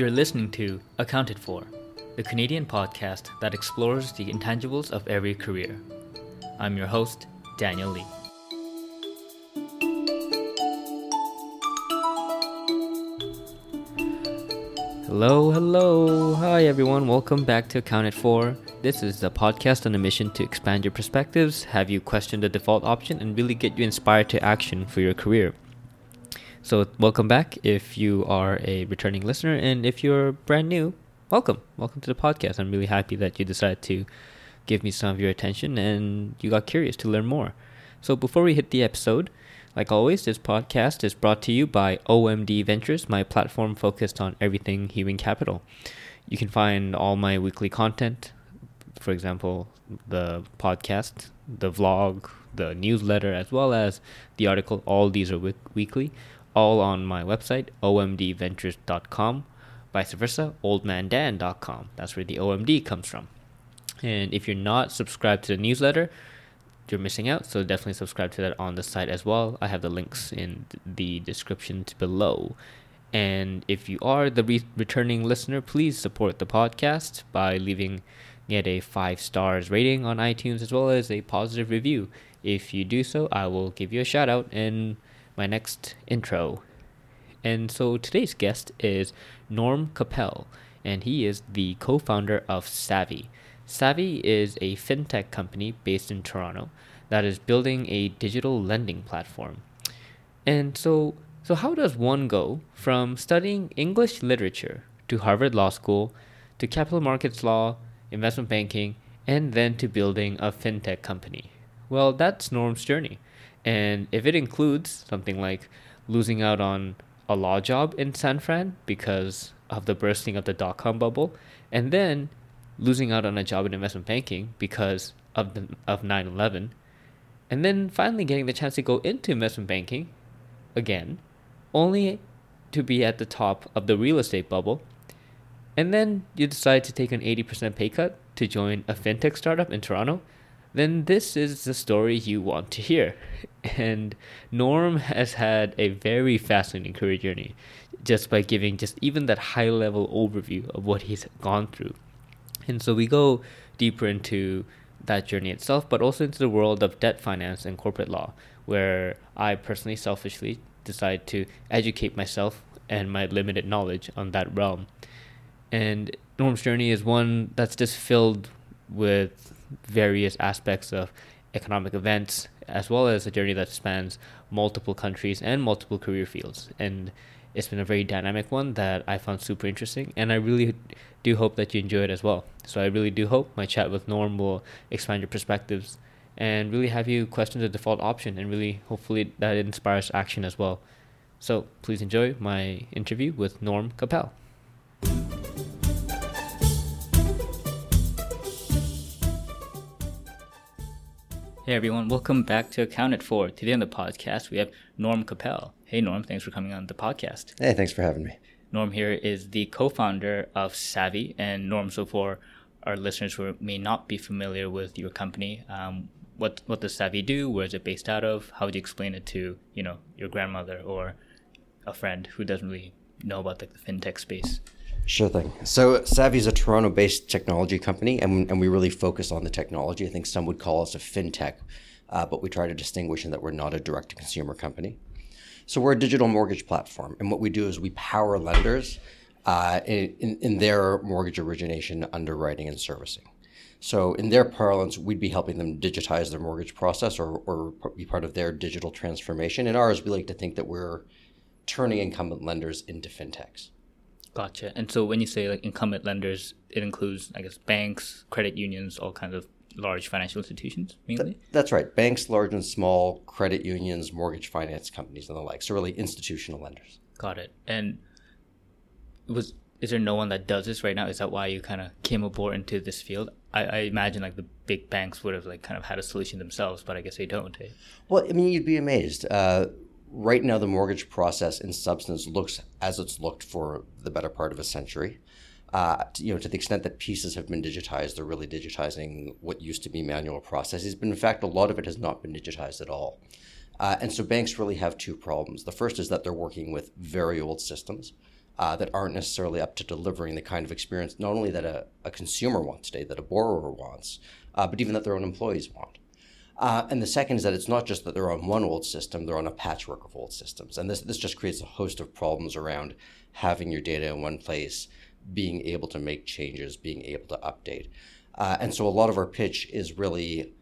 You're listening to Accounted For, the Canadian podcast that explores the intangibles of every career. I'm your host, Daniel Lee. Hello, hello. Hi, everyone. Welcome back to Accounted For. This is a podcast on a mission to expand your perspectives, have you question the default option, and really get you inspired to action for your career. So, welcome back if you are a returning listener, and if you're brand new, welcome. Welcome to the podcast. I'm really happy that you decided to give me some of your attention and you got curious to learn more. So, before we hit the episode, like always, this podcast is brought to you by OMD Ventures, my platform focused on everything human capital. You can find all my weekly content, for example, the podcast, the vlog, the newsletter, as well as the article. All these are weekly, all on my website, omdventures.com. Vice versa, oldmandan.com. That's where the OMD comes from. And if you're not subscribed to the newsletter, you're missing out. So definitely subscribe to that on the site as well. I have the links in the description below. And if you are the re- returning listener, please support the podcast by leaving it a five stars rating on iTunes as well as a positive review. If you do so, I will give you a shout out in my next intro. And so today's guest is Norm Capel, and he is the co founder of Savvy. Savvy is a fintech company based in Toronto that is building a digital lending platform. And so, so how does one go from studying English literature to Harvard Law School to capital markets law, investment banking, and then to building a fintech company? Well, that's Norm's journey. And if it includes something like losing out on a law job in San Fran because of the bursting of the dot com bubble, and then losing out on a job in investment banking because of the of 9/11 and then finally getting the chance to go into investment banking again only to be at the top of the real estate bubble and then you decide to take an 80% pay cut to join a fintech startup in Toronto then this is the story you want to hear and Norm has had a very fascinating career journey just by giving just even that high level overview of what he's gone through and so we go deeper into that journey itself, but also into the world of debt finance and corporate law, where I personally selfishly decide to educate myself and my limited knowledge on that realm. And Norm's journey is one that's just filled with various aspects of economic events, as well as a journey that spans multiple countries and multiple career fields. And it's been a very dynamic one that I found super interesting, and I really do hope that you enjoy it as well. So I really do hope my chat with Norm will expand your perspectives and really have you question the default option, and really hopefully that inspires action as well. So please enjoy my interview with Norm Capel. Hey everyone, welcome back to Accounted For. Today on the podcast, we have Norm Capel. Hey Norm, thanks for coming on the podcast. Hey, thanks for having me. Norm here is the co founder of Savvy. And Norm, so for our listeners who may not be familiar with your company, um, what, what does Savvy do? Where is it based out of? How would you explain it to you know your grandmother or a friend who doesn't really know about like, the fintech space? Sure thing. So Savvy is a Toronto-based technology company, and, and we really focus on the technology. I think some would call us a fintech, uh, but we try to distinguish in that we're not a direct-to-consumer company. So we're a digital mortgage platform, and what we do is we power lenders uh, in, in their mortgage origination, underwriting, and servicing. So in their parlance, we'd be helping them digitize their mortgage process or, or be part of their digital transformation. In ours, we like to think that we're turning incumbent lenders into fintechs. Gotcha. And so when you say like incumbent lenders, it includes, I guess, banks, credit unions, all kinds of large financial institutions, mainly? that's right. Banks, large and small, credit unions, mortgage finance companies, and the like. So really institutional lenders. Got it. And was is there no one that does this right now? Is that why you kind of came aboard into this field? I, I, imagine like the big banks would have like kind of had a solution themselves, but I guess they don't. Eh? Well, I mean, you'd be amazed. Uh, right now the mortgage process in substance looks as it's looked for the better part of a century. Uh, you know, to the extent that pieces have been digitized, they're really digitizing what used to be manual processes. But in fact, a lot of it has not been digitized at all. Uh, and so banks really have two problems. The first is that they're working with very old systems. uh, that aren't necessarily up to delivering the kind of experience not only that a, a consumer wants today, that a borrower wants, uh, but even that their own employees want. Uh, and the second is that it's not just that they're on one old system, they're on a patchwork of old systems. And this, this just creates a host of problems around having your data in one place, being able to make changes, being able to update. Uh, and so a lot of our pitch is really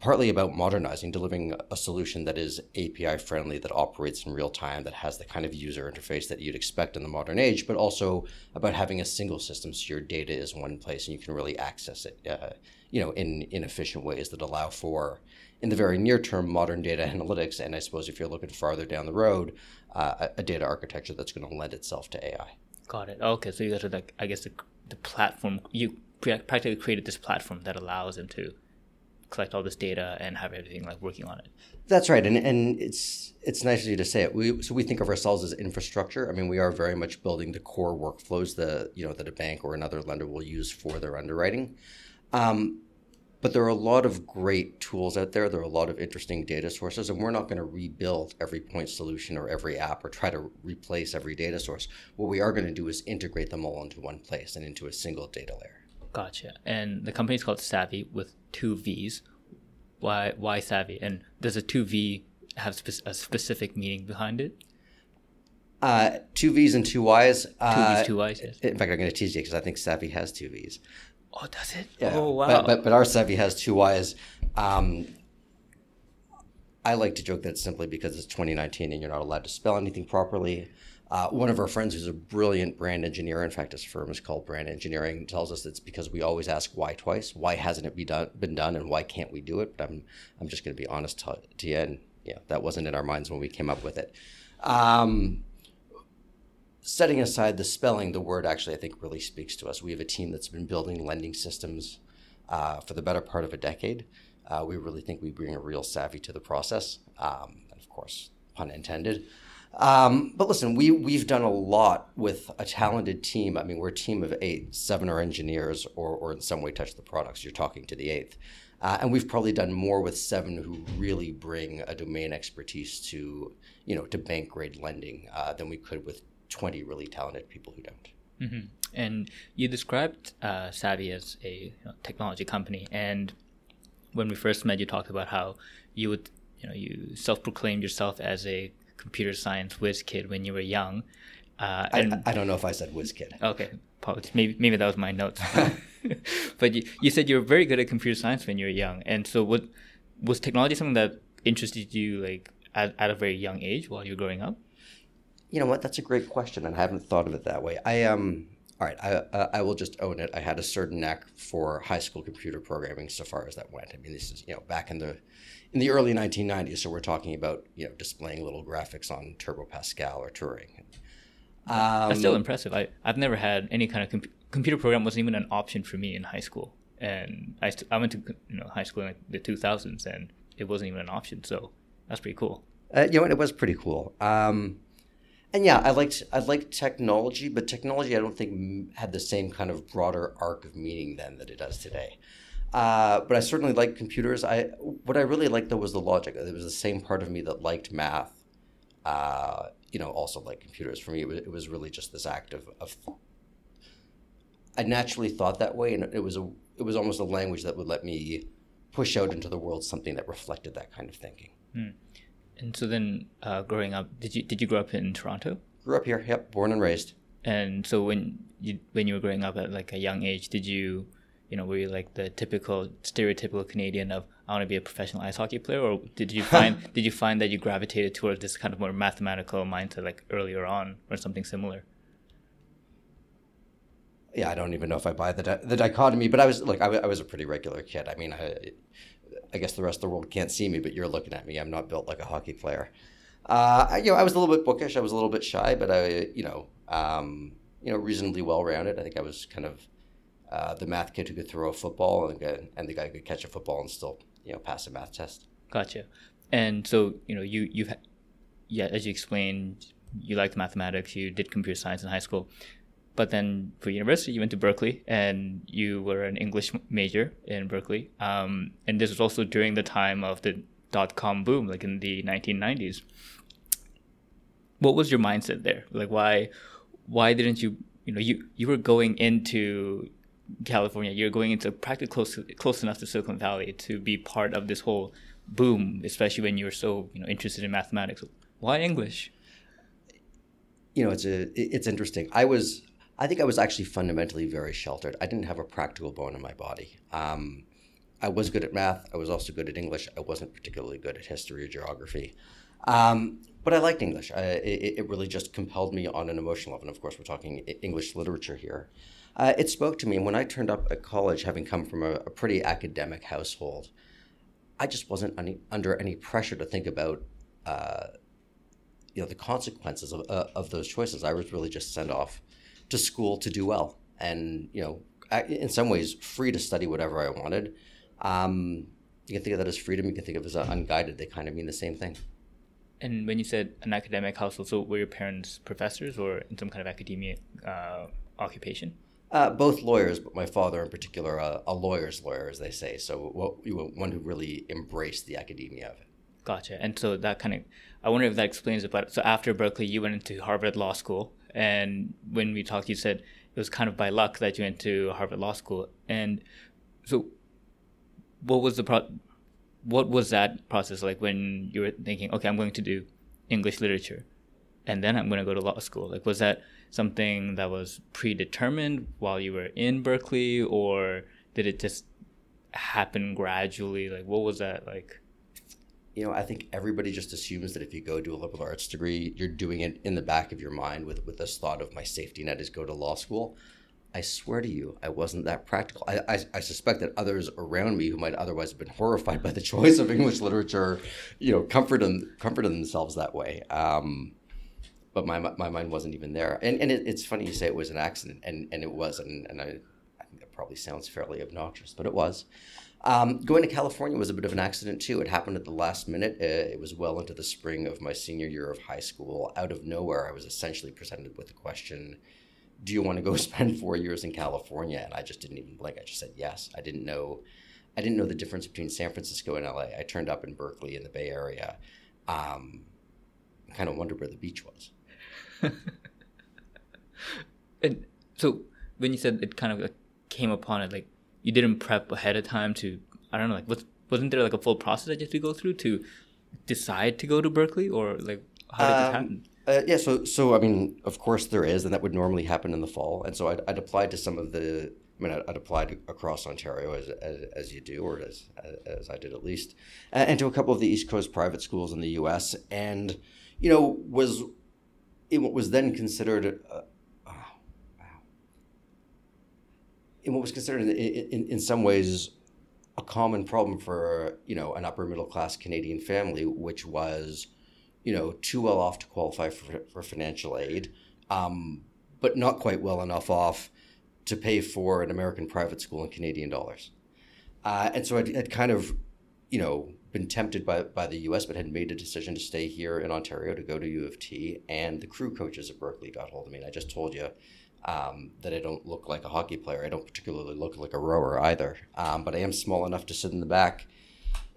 partly about modernizing, delivering a solution that is API friendly, that operates in real time, that has the kind of user interface that you'd expect in the modern age, but also about having a single system so your data is one place and you can really access it, uh, you know, in, in efficient ways that allow for, in the very near term, modern data analytics. And I suppose if you're looking farther down the road, uh, a data architecture that's going to lend itself to AI. Got it. Okay, so you guys are like, I guess the, the platform you practically created this platform that allows them to collect all this data and have everything like working on it. That's right, and and it's it's nice of you to say it. We so we think of ourselves as infrastructure. I mean, we are very much building the core workflows that you know that a bank or another lender will use for their underwriting. Um, but there are a lot of great tools out there. There are a lot of interesting data sources, and we're not going to rebuild every point solution or every app or try to replace every data source. What we are going to do is integrate them all into one place and into a single data layer. Gotcha. And the company is called Savvy with two V's. Why why Savvy? And does a two V have spe- a specific meaning behind it? Uh, two V's and two Y's. Uh, two V's, two Y's. Yes. In fact, I'm going to tease you because I think Savvy has two V's. Oh, does it? Yeah. Oh, wow. But, but, but our Savvy has two Y's. Um, I like to joke that simply because it's 2019 and you're not allowed to spell anything properly. Uh, one of our friends who's a brilliant brand engineer, in fact, his firm is called Brand Engineering, tells us it's because we always ask why twice. Why hasn't it be done, been done, and why can't we do it? But I'm, I'm just going to be honest to, to, you, and yeah, that wasn't in our minds when we came up with it. Um, setting aside the spelling, the word actually, I think, really speaks to us. We have a team that's been building lending systems uh, for the better part of a decade. Uh, we really think we bring a real savvy to the process, um, and of course, pun intended. Um, but listen, we we've done a lot with a talented team. I mean, we're a team of eight. Seven are engineers, or or in some way touch the products. You're talking to the eighth, uh, and we've probably done more with seven who really bring a domain expertise to you know to bank grade lending uh, than we could with twenty really talented people who don't. Mm-hmm. And you described uh, Savvy as a you know, technology company, and when we first met, you talked about how you would you know you self-proclaimed yourself as a computer science whiz kid when you were young. Uh, and I, I, don't know if I said whiz kid. Okay. Maybe maybe that was my notes. but you, you said you were very good at computer science when you were young, and so what was technology something that interested you like at, at a very young age while you were growing up? You know what? That's a great question, and I haven't thought of it that way. I um. All right, I, uh, I will just own it. I had a certain knack for high school computer programming, so far as that went. I mean, this is you know back in the in the early 1990s. So we're talking about you know displaying little graphics on Turbo Pascal or Turing. Um, That's still impressive. I I've never had any kind of comp- computer program wasn't even an option for me in high school, and I st- I went to you know high school in the 2000s, and it wasn't even an option. So that's pretty cool. Uh, you know, what it was pretty cool. Um, and yeah, I liked I liked technology, but technology I don't think had the same kind of broader arc of meaning then that it does today. Uh, but I certainly like computers. I what I really liked though was the logic. It was the same part of me that liked math. Uh, you know, also like computers. For me, it was, it was really just this act of, of. I naturally thought that way, and it was a it was almost a language that would let me push out into the world something that reflected that kind of thinking. Hmm. And so then, uh, growing up, did you did you grow up in Toronto? Grew up here. Yep, born and raised. And so when you when you were growing up at like a young age, did you you know, were you like the typical stereotypical Canadian of I want to be a professional ice hockey player, or did you find did you find that you gravitated towards this kind of more mathematical mindset like earlier on, or something similar? Yeah, I don't even know if I buy the di- the dichotomy, but I was like I, w- I was a pretty regular kid. I mean, I, I guess the rest of the world can't see me, but you're looking at me. I'm not built like a hockey player. Uh, I, you know, I was a little bit bookish. I was a little bit shy, but I, you know, um, you know, reasonably well rounded. I think I was kind of uh, the math kid who could throw a football and, and the guy who could catch a football and still you know pass a math test. Gotcha. And so you know you you've yeah as you explained you liked mathematics you did computer science in high school but then for university you went to berkeley and you were an english major in berkeley um, and this was also during the time of the dot-com boom like in the 1990s what was your mindset there like why why didn't you? You know, you you were going into California. You're going into practically close close enough to Silicon Valley to be part of this whole boom, especially when you're so you know interested in mathematics. Why English? You know, it's a it's interesting. I was I think I was actually fundamentally very sheltered. I didn't have a practical bone in my body. Um, I was good at math. I was also good at English. I wasn't particularly good at history or geography. Um, but I liked English. I, it, it, really just compelled me on an emotional level. And of course, we're talking English literature here. Uh, it spoke to me. And when I turned up at college, having come from a, a pretty academic household, I just wasn't any, under any pressure to think about, uh, you know, the consequences of, uh, of those choices. I was really just sent off to school to do well, and you know, in some ways, free to study whatever I wanted. Um, you can think of that as freedom. You can think of it as unguided. They kind of mean the same thing. And when you said an academic household, so were your parents professors or in some kind of academia uh, occupation? Uh, both lawyers, but my father in particular, uh, a lawyer's lawyer, as they say. So well, one who really embraced the academia of it. Gotcha. And so that kind of, I wonder if that explains it. But so after Berkeley, you went into Harvard Law School, and when we talked, you said it was kind of by luck that you went to Harvard Law School. And so, what was the pro? What was that process like when you were thinking, okay, I'm going to do English literature, and then I'm going to go to law school? Like, was that something that was predetermined while you were in Berkeley, or did it just happen gradually? Like, what was that like? You know, I think everybody just assumes that if you go do a liberal arts degree, you're doing it in the back of your mind with with this thought of my safety net is go to law school. I swear to you, I wasn't that practical. I, I, I, suspect that others around me who might otherwise have been horrified by the choice of English literature, you know, comforted, comforted themselves that way. Um, but my my mind wasn't even there. And and it, it's funny you say it was an accident, and and it was, and and I, I think that probably sounds fairly obnoxious, but it was. Um, going to California was a bit of an accident too. It happened at the last minute. Uh, it was well into the spring of my senior year of high school. Out of nowhere, I was essentially presented with the question, "Do you want to go spend four years in California?" And I just didn't even blink. I just said yes. I didn't know. I didn't know the difference between San Francisco and LA. I turned up in Berkeley in the Bay Area. Um, kind of wondered where the beach was. and so when you said it kind of came upon it, like you didn't prep ahead of time to, I don't know, like was, wasn't there like a full process that you had to go through to decide to go to Berkeley or like how did um, this happen? Uh, yeah, so so I mean, of course there is, and that would normally happen in the fall. And so I'd, I'd applied to some of the. I mean, I'd, I'd applied across Ontario as, as, as you do, or as as I did at least, and to a couple of the East Coast private schools in the U.S. And you know, was in what was then considered, uh, oh, wow, in what was considered in, in, in some ways a common problem for you know an upper middle class Canadian family, which was you know too well off to qualify for, for financial aid, um, but not quite well enough off to pay for an American private school in Canadian dollars. Uh, and so I'd, I'd kind of, you know, been tempted by, by the US, but had made a decision to stay here in Ontario to go to U of T. And the crew coaches at Berkeley got hold of me. And I just told you um, that I don't look like a hockey player. I don't particularly look like a rower either. Um, but I am small enough to sit in the back,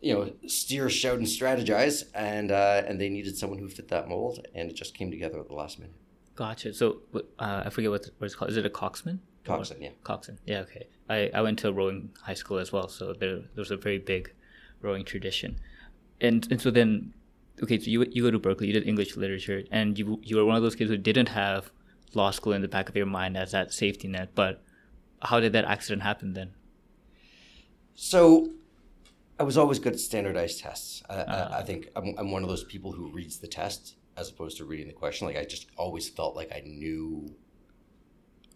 you know, steer, shout, and strategize. And, uh, and they needed someone who fit that mold. And it just came together at the last minute. Gotcha. So uh, I forget what, what it's called. Is it a coxman? Coxsman, yeah. Coxsman, yeah, okay. I, I went to a rowing high school as well, so there, there was a very big rowing tradition. And and so then, okay, so you you go to Berkeley, you did English literature, and you you were one of those kids who didn't have law school in the back of your mind as that safety net. But how did that accident happen then? So I was always good at standardized tests. I, uh, I, I think I'm, I'm, one of those people who reads the test as opposed to reading the question. Like I just always felt like I knew,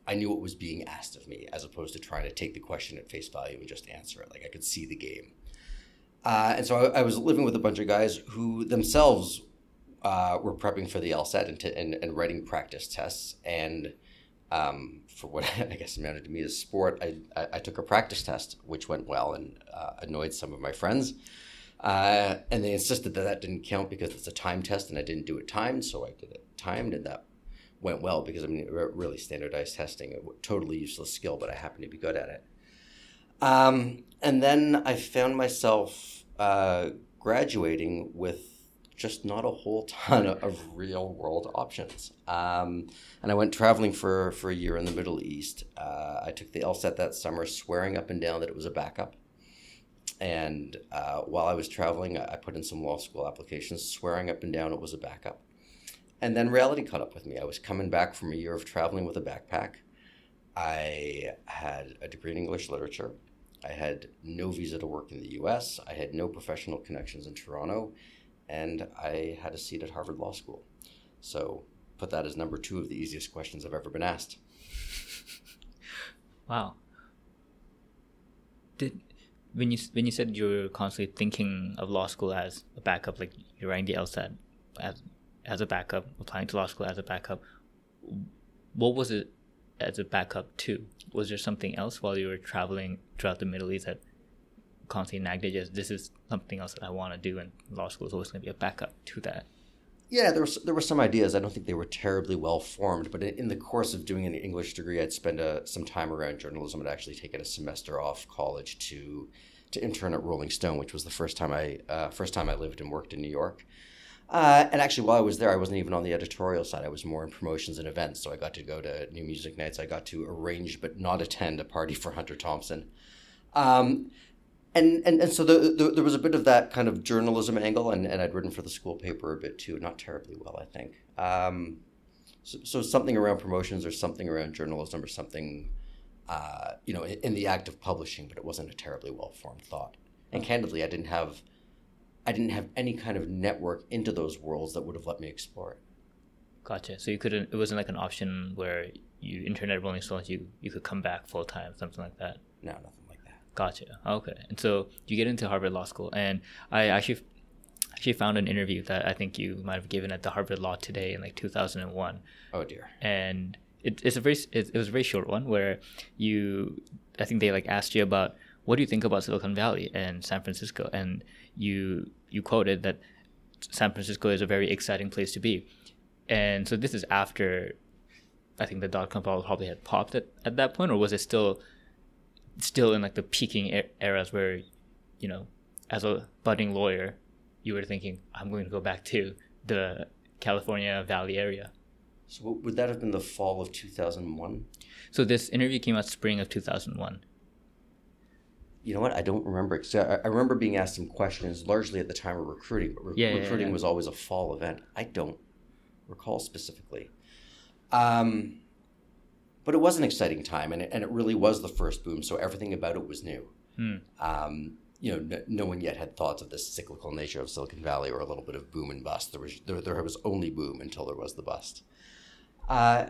I knew what was being asked of me, as opposed to trying to take the question at face value and just answer it. Like I could see the game. Uh, and so I, I, was living with a bunch of guys who themselves uh, were prepping for the LSAT and, and, and writing practice tests. And um, for what I guess amounted to me as sport, I, I, I, took a practice test, which went well and uh, annoyed some of my friends. Uh, and they insisted that that didn't count because it's a time test and I didn't do it timed. So I did it timed and that went well because I mean, really standardized testing, a totally useless skill, but I happen to be good at it. Um, and then I found myself uh, graduating with just not a whole ton of real world options. Um, and I went traveling for, for a year in the Middle East. Uh, I took the LSAT that summer, swearing up and down that it was a backup. And uh, while I was traveling, I put in some law school applications, swearing up and down it was a backup. And then reality caught up with me. I was coming back from a year of traveling with a backpack. I had a degree in English literature. I had no visa to work in the US. I had no professional connections in Toronto. And I had a seat at Harvard Law School. So put that as number two of the easiest questions I've ever been asked. wow. Did when you when you said you were constantly thinking of law school as a backup, like you're writing the LSAT as as a backup, applying to law school as a backup, what was it as a backup to? Was there something else while you were traveling throughout the Middle East that constantly nagged at you? This is something else that I want to do, and law school is always going to be a backup to that. Yeah, there was there were some ideas. I don't think they were terribly well formed, but in, the course of doing an English degree, I'd spend a, some time around journalism. I'd actually taken a semester off college to to intern at Rolling Stone, which was the first time I uh, first time I lived and worked in New York. Uh, and actually, while I was there, I wasn't even on the editorial side. I was more in promotions and events. So I got to go to new music nights. I got to arrange but not attend a party for Hunter Thompson. Um, and, and and so the, the, there was a bit of that kind of journalism angle, and, and I'd written for the school paper a bit too, not terribly well, I think. Um, so, so something around promotions or something around journalism or something, uh, you know, in, in, the act of publishing, but it wasn't a terribly well formed thought. And candidly, I didn't have, I didn't have any kind of network into those worlds that would have let me explore it. Gotcha. So you couldn't. It wasn't like an option where you internet Rolling Stones. You you could come back full time, something like that. No, nothing Gotcha. Okay. And so you get into Harvard Law School, and I actually actually found an interview that I think you might have given at the Harvard Law Today in like 2001. Oh dear. And it, it's a very it, it was a very short one where you I think they like asked you about what do you think about Silicon Valley and San Francisco, and you you quoted that San Francisco is a very exciting place to be, and so this is after I think the dot com bubble probably had popped at, at that point, or was it still still in like the peaking eras where, you know, as a budding lawyer, you were thinking, I'm going to go back to the California Valley area. So would that have been the fall of 2001? So this interview came out spring of 2001. You know what? I don't remember. So I remember being asked some questions largely at the time of recruiting, but re- yeah, recruiting yeah, yeah. was always a fall event. I don't recall specifically. Um, but it was an exciting time, and it, and it really was the first boom. So everything about it was new. Hmm. Um, you know, no, no, one yet had thoughts of the cyclical nature of Silicon Valley or a little bit of boom and bust. There was there, there was only boom until there was the bust. Uh,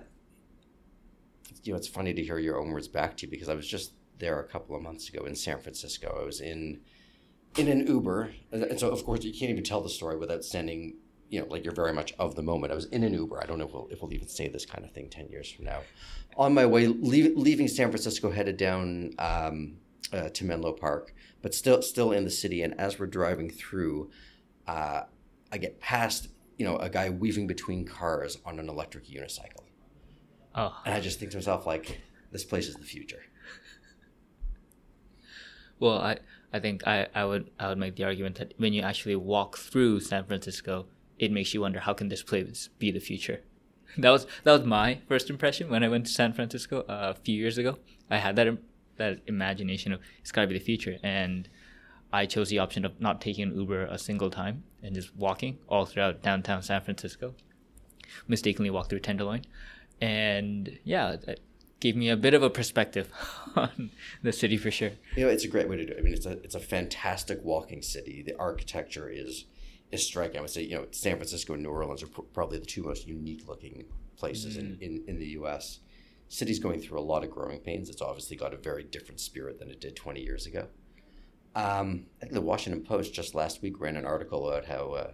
you know, it's funny to hear your own words back to you because I was just there a couple of months ago in San Francisco. I was in in an Uber, and so of course you can't even tell the story without sending you know, like you're very much of the moment. I was in an Uber. I don't know if we'll, if we'll even say this kind of thing 10 years from now. On my way, leave, leaving San Francisco, headed down um, uh, to Menlo Park, but still still in the city. And as we're driving through, uh, I get past, you know, a guy weaving between cars on an electric unicycle. Oh. And I just think to myself, like, this place is the future. Well, I, I think I, I would I would make the argument that when you actually walk through San Francisco, it makes you wonder how can this place be the future? That was that was my first impression when i went to san francisco uh, a few years ago. I had that that imagination of it's got to be the future. And i chose the option of not taking an uber a single time and just walking all throughout downtown san francisco. Mistakenly walked through tenderloin. And yeah that gave me a bit of a perspective on the city for sure. You know it's a great way to do it. I mean it's a it's a fantastic walking city. The architecture is is striking. I would say, you know, San Francisco and New Orleans are pr- probably the two most unique looking places mm. in, in, in the U.S. City's going through a lot of growing pains. It's obviously got a very different spirit than it did 20 years ago. Um, I think the Washington Post just last week ran an article about how uh,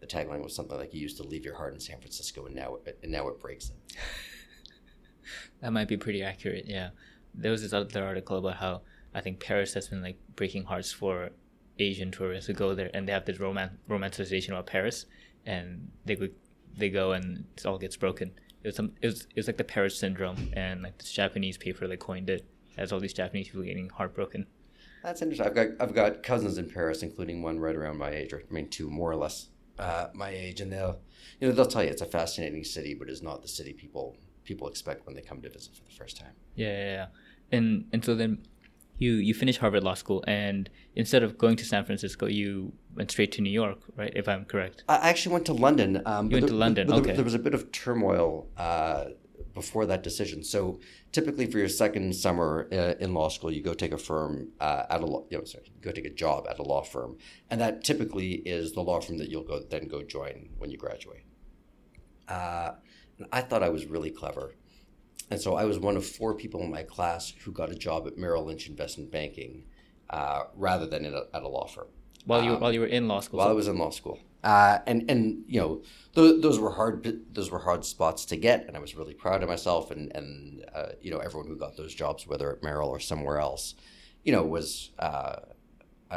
the tagline was something like "You used to leave your heart in San Francisco, and now it, and now it breaks it." that might be pretty accurate. Yeah, there was this other article about how I think Paris has been like breaking hearts for Asian tourists who go there and they have this roman- romanticization about Paris, and they go, they go and it all gets broken. It was some, it was it was like the Paris syndrome, and like this Japanese paper they coined it as all these Japanese people getting heartbroken. That's interesting. I've got I've got cousins in Paris, including one right around my age, or I mean two more or less uh, my age, and they'll you know they'll tell you it's a fascinating city, but it's not the city people people expect when they come to visit for the first time. Yeah, yeah, yeah. And and so then you you finished Harvard Law School, and instead of going to San Francisco, you went straight to New York, right? If I'm correct. I actually went to London. Um, You went but to London, but there- okay. There was a bit of turmoil uh, before that decision. So typically, for your second summer uh, in law school, you go take a firm uh, at a law, you know, sorry, you go take a job at a law firm, and that typically is the law firm that you'll go then go join when you graduate. Uh, I thought I was really clever. And so I was one of four people in my class who got a job at Merrill Lynch Investment Banking uh, rather than a, at a law firm While you Um, while you were in law school. while I was in law school. Uh, and and you know those, those were hard those were hard spots to get, and I was really proud of myself. And and uh, you know everyone who got those jobs, whether at Merrill or somewhere else, you know was uh,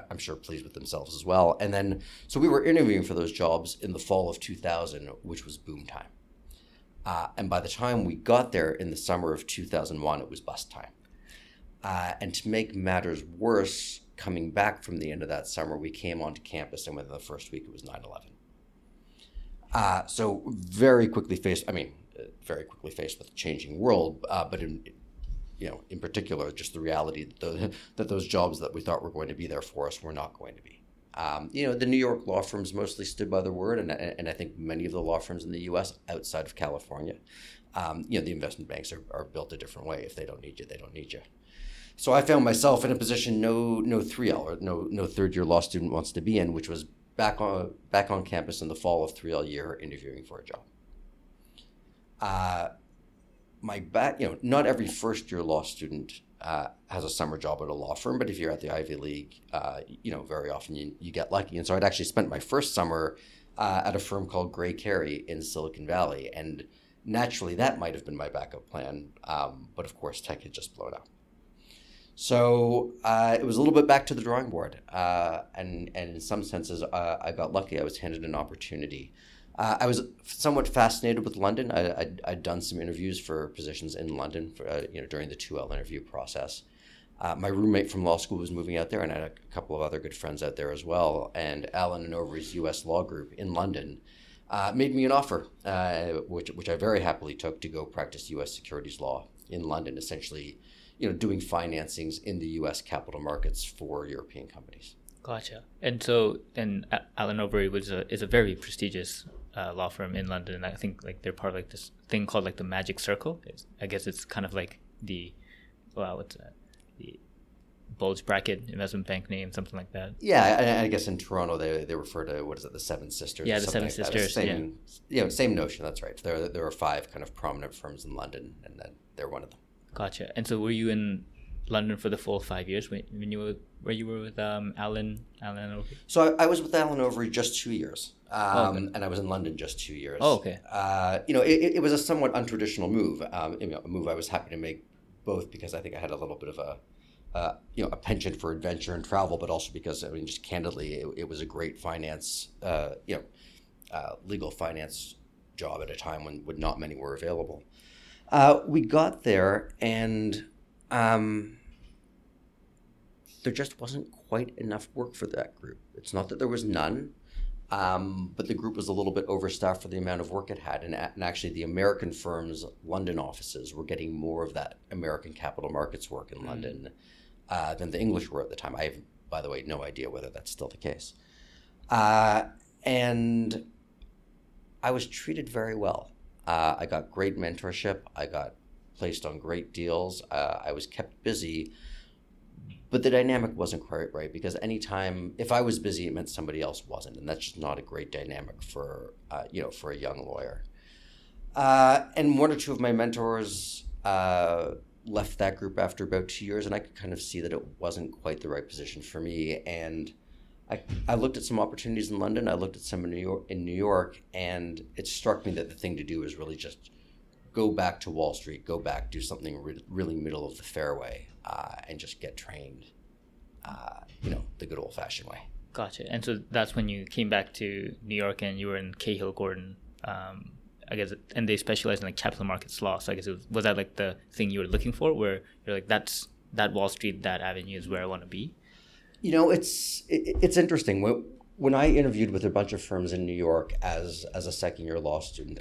I'm sure pleased with themselves as well. And then so we were interviewing for those jobs in the fall of 2000, which was boom time. Uh, and by the time we got there in the summer of 2001, it was bust time. Uh, and to make matters worse, coming back from the end of that summer, we came onto campus, and within the first week, it was 9 11. Uh, so, very quickly faced, I mean, uh, very quickly faced with a changing world, uh, but in, you know, in particular, just the reality that, the, that those jobs that we thought were going to be there for us were not going to be. Um, you know, the New York law firms mostly stood by their word, and, and I think many of the law firms in the U.S. outside of California, um, you know, the investment banks are, are built a different way. If they don't need you, they don't need you. So I found myself in a position no no three L or no no third year law student wants to be in, which was back on back on campus in the fall of three L year interviewing for a job. Uh, my back, you know, not every first year law student uh, has a summer job at a law firm, but if you're at the Ivy League, uh, you know, very often you, you get lucky. And so I'd actually spent my first summer uh, at a firm called Gray Cary in Silicon Valley, and naturally that might have been my backup plan, um, but of course tech had just blown up. So uh, it was a little bit back to the drawing board, uh, and and in some senses, I got lucky. I was handed an opportunity. Uh, I was somewhat fascinated with London. I, I'd, I'd done some interviews for positions in London, for, uh, you know, during the two L interview process. Uh, my roommate from law school was moving out there, and I had a couple of other good friends out there as well. And Allen and Overy's U.S. Law Group in London uh, made me an offer, uh, which which I very happily took to go practice U.S. securities law in London, essentially you know, doing financings in the U.S. capital markets for European companies. Gotcha. And so, and A- Allen Overy was a is a very prestigious uh, law firm in London. And I think like they're part of like this thing called like the Magic Circle. It's, I guess it's kind of like the, well, what's that? The bulge bracket investment bank name, something like that. Yeah, I, I guess in Toronto they, they refer to what is it, the Seven Sisters? Yeah, the Seven like. Sisters, Same, yeah. same notion. That's right. There there are five kind of prominent firms in London, and then they're one of them. Gotcha. And so, were you in London for the full five years when, when you were where you were with um, Allen Allen Overy? So I, I was with Allen Overy just two years, um, okay. and I was in London just two years. Oh, okay. Uh, you know, it, it was a somewhat untraditional move. Um, you know, a move I was happy to make, both because I think I had a little bit of a, uh, you know, a penchant for adventure and travel, but also because I mean, just candidly, it, it was a great finance, uh, you know, uh, legal finance job at a time when, when not many were available. Uh, we got there and. Um, there just wasn't quite enough work for that group. It's not that there was none, um, but the group was a little bit overstaffed for the amount of work it had. And, and actually, the American firm's London offices were getting more of that American capital markets work in London uh, than the English were at the time. I have, by the way, no idea whether that's still the case. Uh, and I was treated very well. Uh, I got great mentorship. I got placed on great deals. Uh, I was kept busy but the dynamic wasn't quite right because anytime if i was busy it meant somebody else wasn't and that's just not a great dynamic for uh, you know for a young lawyer uh, and one or two of my mentors uh, left that group after about two years and i could kind of see that it wasn't quite the right position for me and I, I looked at some opportunities in london i looked at some in new york in new york and it struck me that the thing to do was really just go back to wall street go back do something re- really middle of the fairway uh, and just get trained, uh, you know, the good old fashioned way. Gotcha. And so that's when you came back to New York and you were in Cahill Gordon. Um, I guess, and they specialize in like capital markets law. So I guess it was, was that like the thing you were looking for, where you're like, that's that Wall Street, that avenue is where I want to be. You know, it's it, it's interesting. When, when I interviewed with a bunch of firms in New York as as a second year law student,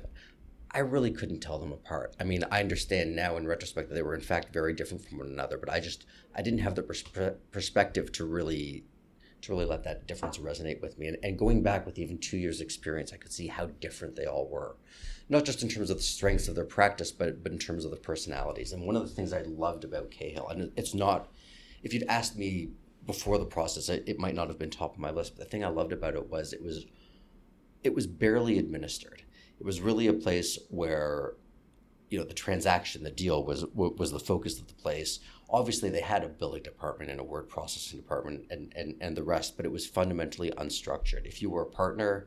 I really couldn't tell them apart. I mean, I understand now in retrospect that they were in fact very different from one another, but I just I didn't have the pers- perspective to really to really let that difference resonate with me. And, and going back with even two years experience, I could see how different they all were, not just in terms of the strengths of their practice, but but in terms of the personalities. And one of the things I loved about Cahill, and it's not, if you'd asked me before the process, it, it might not have been top of my list. But the thing I loved about it was it was it was barely administered it was really a place where you know the transaction the deal was was the focus of the place. Obviously they had a billing department and a word processing department and, and and the rest but it was fundamentally unstructured. If you were a partner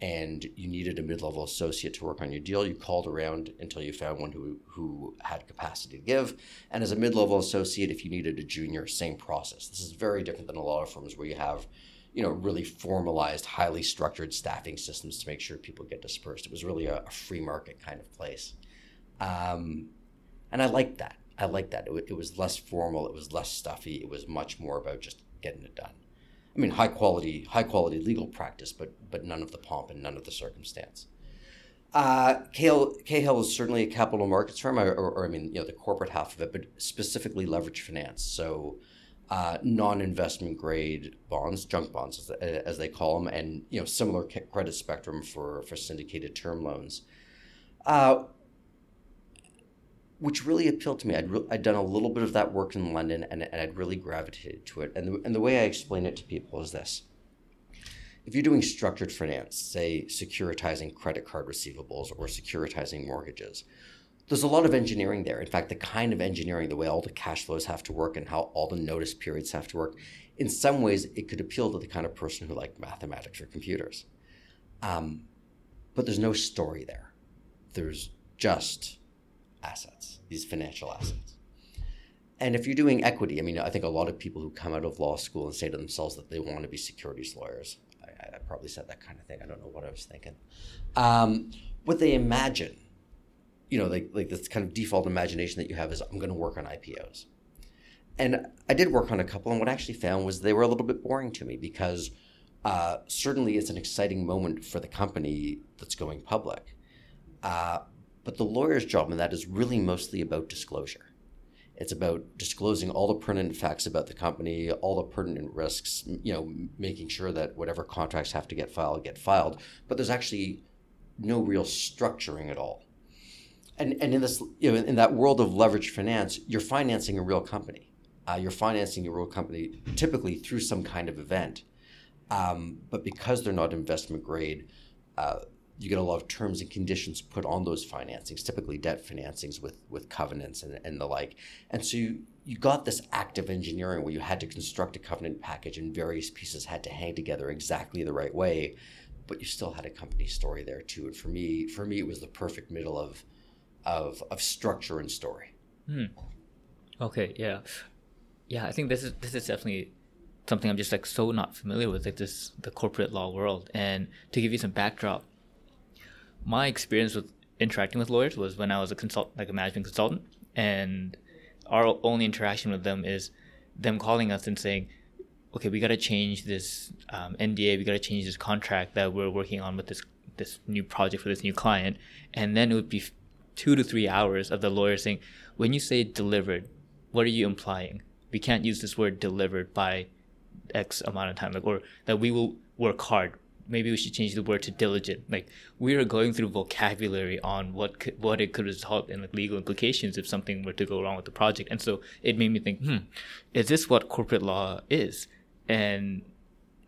and you needed a mid-level associate to work on your deal you called around until you found one who who had capacity to give. And as a mid-level associate if you needed a junior same process. This is very different than a lot of firms where you have you know, really formalized, highly structured staffing systems to make sure people get dispersed. It was really a, a free market kind of place. Um, and I liked that. I liked that. It, w- it was less formal. It was less stuffy. It was much more about just getting it done. I mean, high quality, high quality legal practice, but but none of the pomp and none of the circumstance. Uh, Cahill, Cahill is certainly a capital markets firm, or, or, or, I mean, you know, the corporate half of it, but specifically leverage finance. So uh, non-investment grade bonds, junk bonds as, as, they call them, and you know similar credit spectrum for for syndicated term loans, uh, which really appealed to me. I'd re- I'd done a little bit of that work in London, and, and I'd really gravitated to it. And the, and the way I explain it to people is this: if you're doing structured finance, say securitizing credit card receivables or securitizing mortgages, there's a lot of engineering there. In fact, the kind of engineering, the way all the cash flows have to work and how all the notice periods have to work, in some ways, it could appeal to the kind of person who liked mathematics or computers. Um, but there's no story there. There's just assets, these financial assets. And if you're doing equity, I mean, I think a lot of people who come out of law school and say to themselves that they want to be securities lawyers, I, I probably said that kind of thing. I don't know what I was thinking. Um, what they imagine you know, like like this kind of default imagination that you have is I'm going to work on IPOs. And I did work on a couple, and what I actually found was they were a little bit boring to me because uh, certainly it's an exciting moment for the company that's going public. Uh, but the lawyer's job in that is really mostly about disclosure. It's about disclosing all the pertinent facts about the company, all the pertinent risks, you know, making sure that whatever contracts have to get filed get filed. But there's actually no real structuring at all and, and in this you know in that world of leverage finance you're financing a real company. Uh, you're financing a real company typically through some kind of event. Um, but because they're not investment grade uh, you get a lot of terms and conditions put on those financings typically debt financings with with covenants and, and the like. And so you, you got this active engineering where you had to construct a covenant package and various pieces had to hang together exactly the right way but you still had a company story there too. And for me for me it was the perfect middle of of of structure and story. Hmm. Okay, yeah, yeah. I think this is this is definitely something I'm just like so not familiar with, like this the corporate law world. And to give you some backdrop, my experience with interacting with lawyers was when I was a consult like a management consultant, and our only interaction with them is them calling us and saying, "Okay, we got to change this um, NDA. We got to change this contract that we're working on with this this new project for this new client," and then it would be two to three hours of the lawyer saying, when you say delivered, what are you implying? We can't use this word delivered by X amount of time, like, or that we will work hard. Maybe we should change the word to diligent. Like we are going through vocabulary on what could, what it could result in like legal implications if something were to go wrong with the project. And so it made me think, hmm, is this what corporate law is? And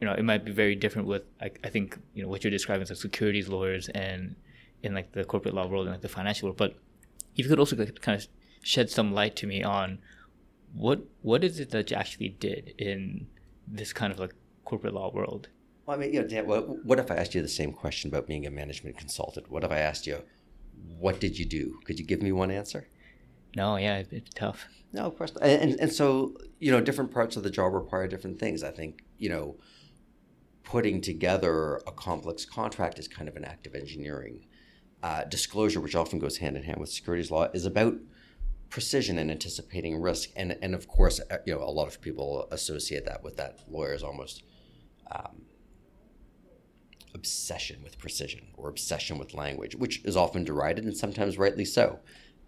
you know, it might be very different with I, I think you know what you're describing as like securities lawyers and in like the corporate law world and like the financial world. But if you could also kind of shed some light to me on what what is it that you actually did in this kind of like corporate law world? Well, I mean, you know, Dan, what, what if I asked you the same question about being a management consultant? What if I asked you, what did you do? Could you give me one answer? No, yeah, it's tough. No, of course. And, and, and so, you know, different parts of the job require different things. I think, you know, putting together a complex contract is kind of an act of engineering uh, disclosure, which often goes hand in hand with securities law, is about precision and anticipating risk, and and of course, uh, you know, a lot of people associate that with that lawyers almost. Um, obsession with precision or obsession with language, which is often derided and sometimes rightly so.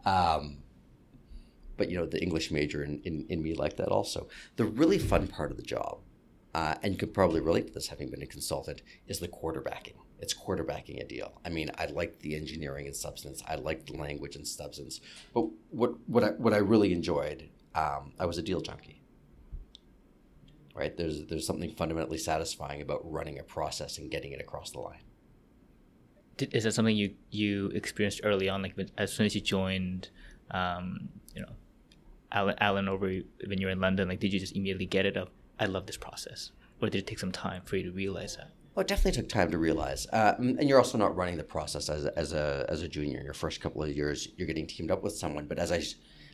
Um, but you know, the English major in, in, in me like that also. The really fun part of the job, uh, and you could probably relate to this having been a consultant, is the quarterbacking. It's quarterbacking a deal. I mean, I like the engineering and substance. I like the language and substance. But what what I, what I really enjoyed, um, I was a deal junkie right? There's there's something fundamentally satisfying about running a process and getting it across the line. Did, is that something you you experienced early on, like as soon as you joined, um, you know, Allen, Allen Overy when you were in London? Like, did you just immediately get it? Of I love this process, or did it take some time for you to realize that? Well, it definitely took time to realize, uh, and you're also not running the process as as a as a junior. Your first couple of years, you're getting teamed up with someone. But as I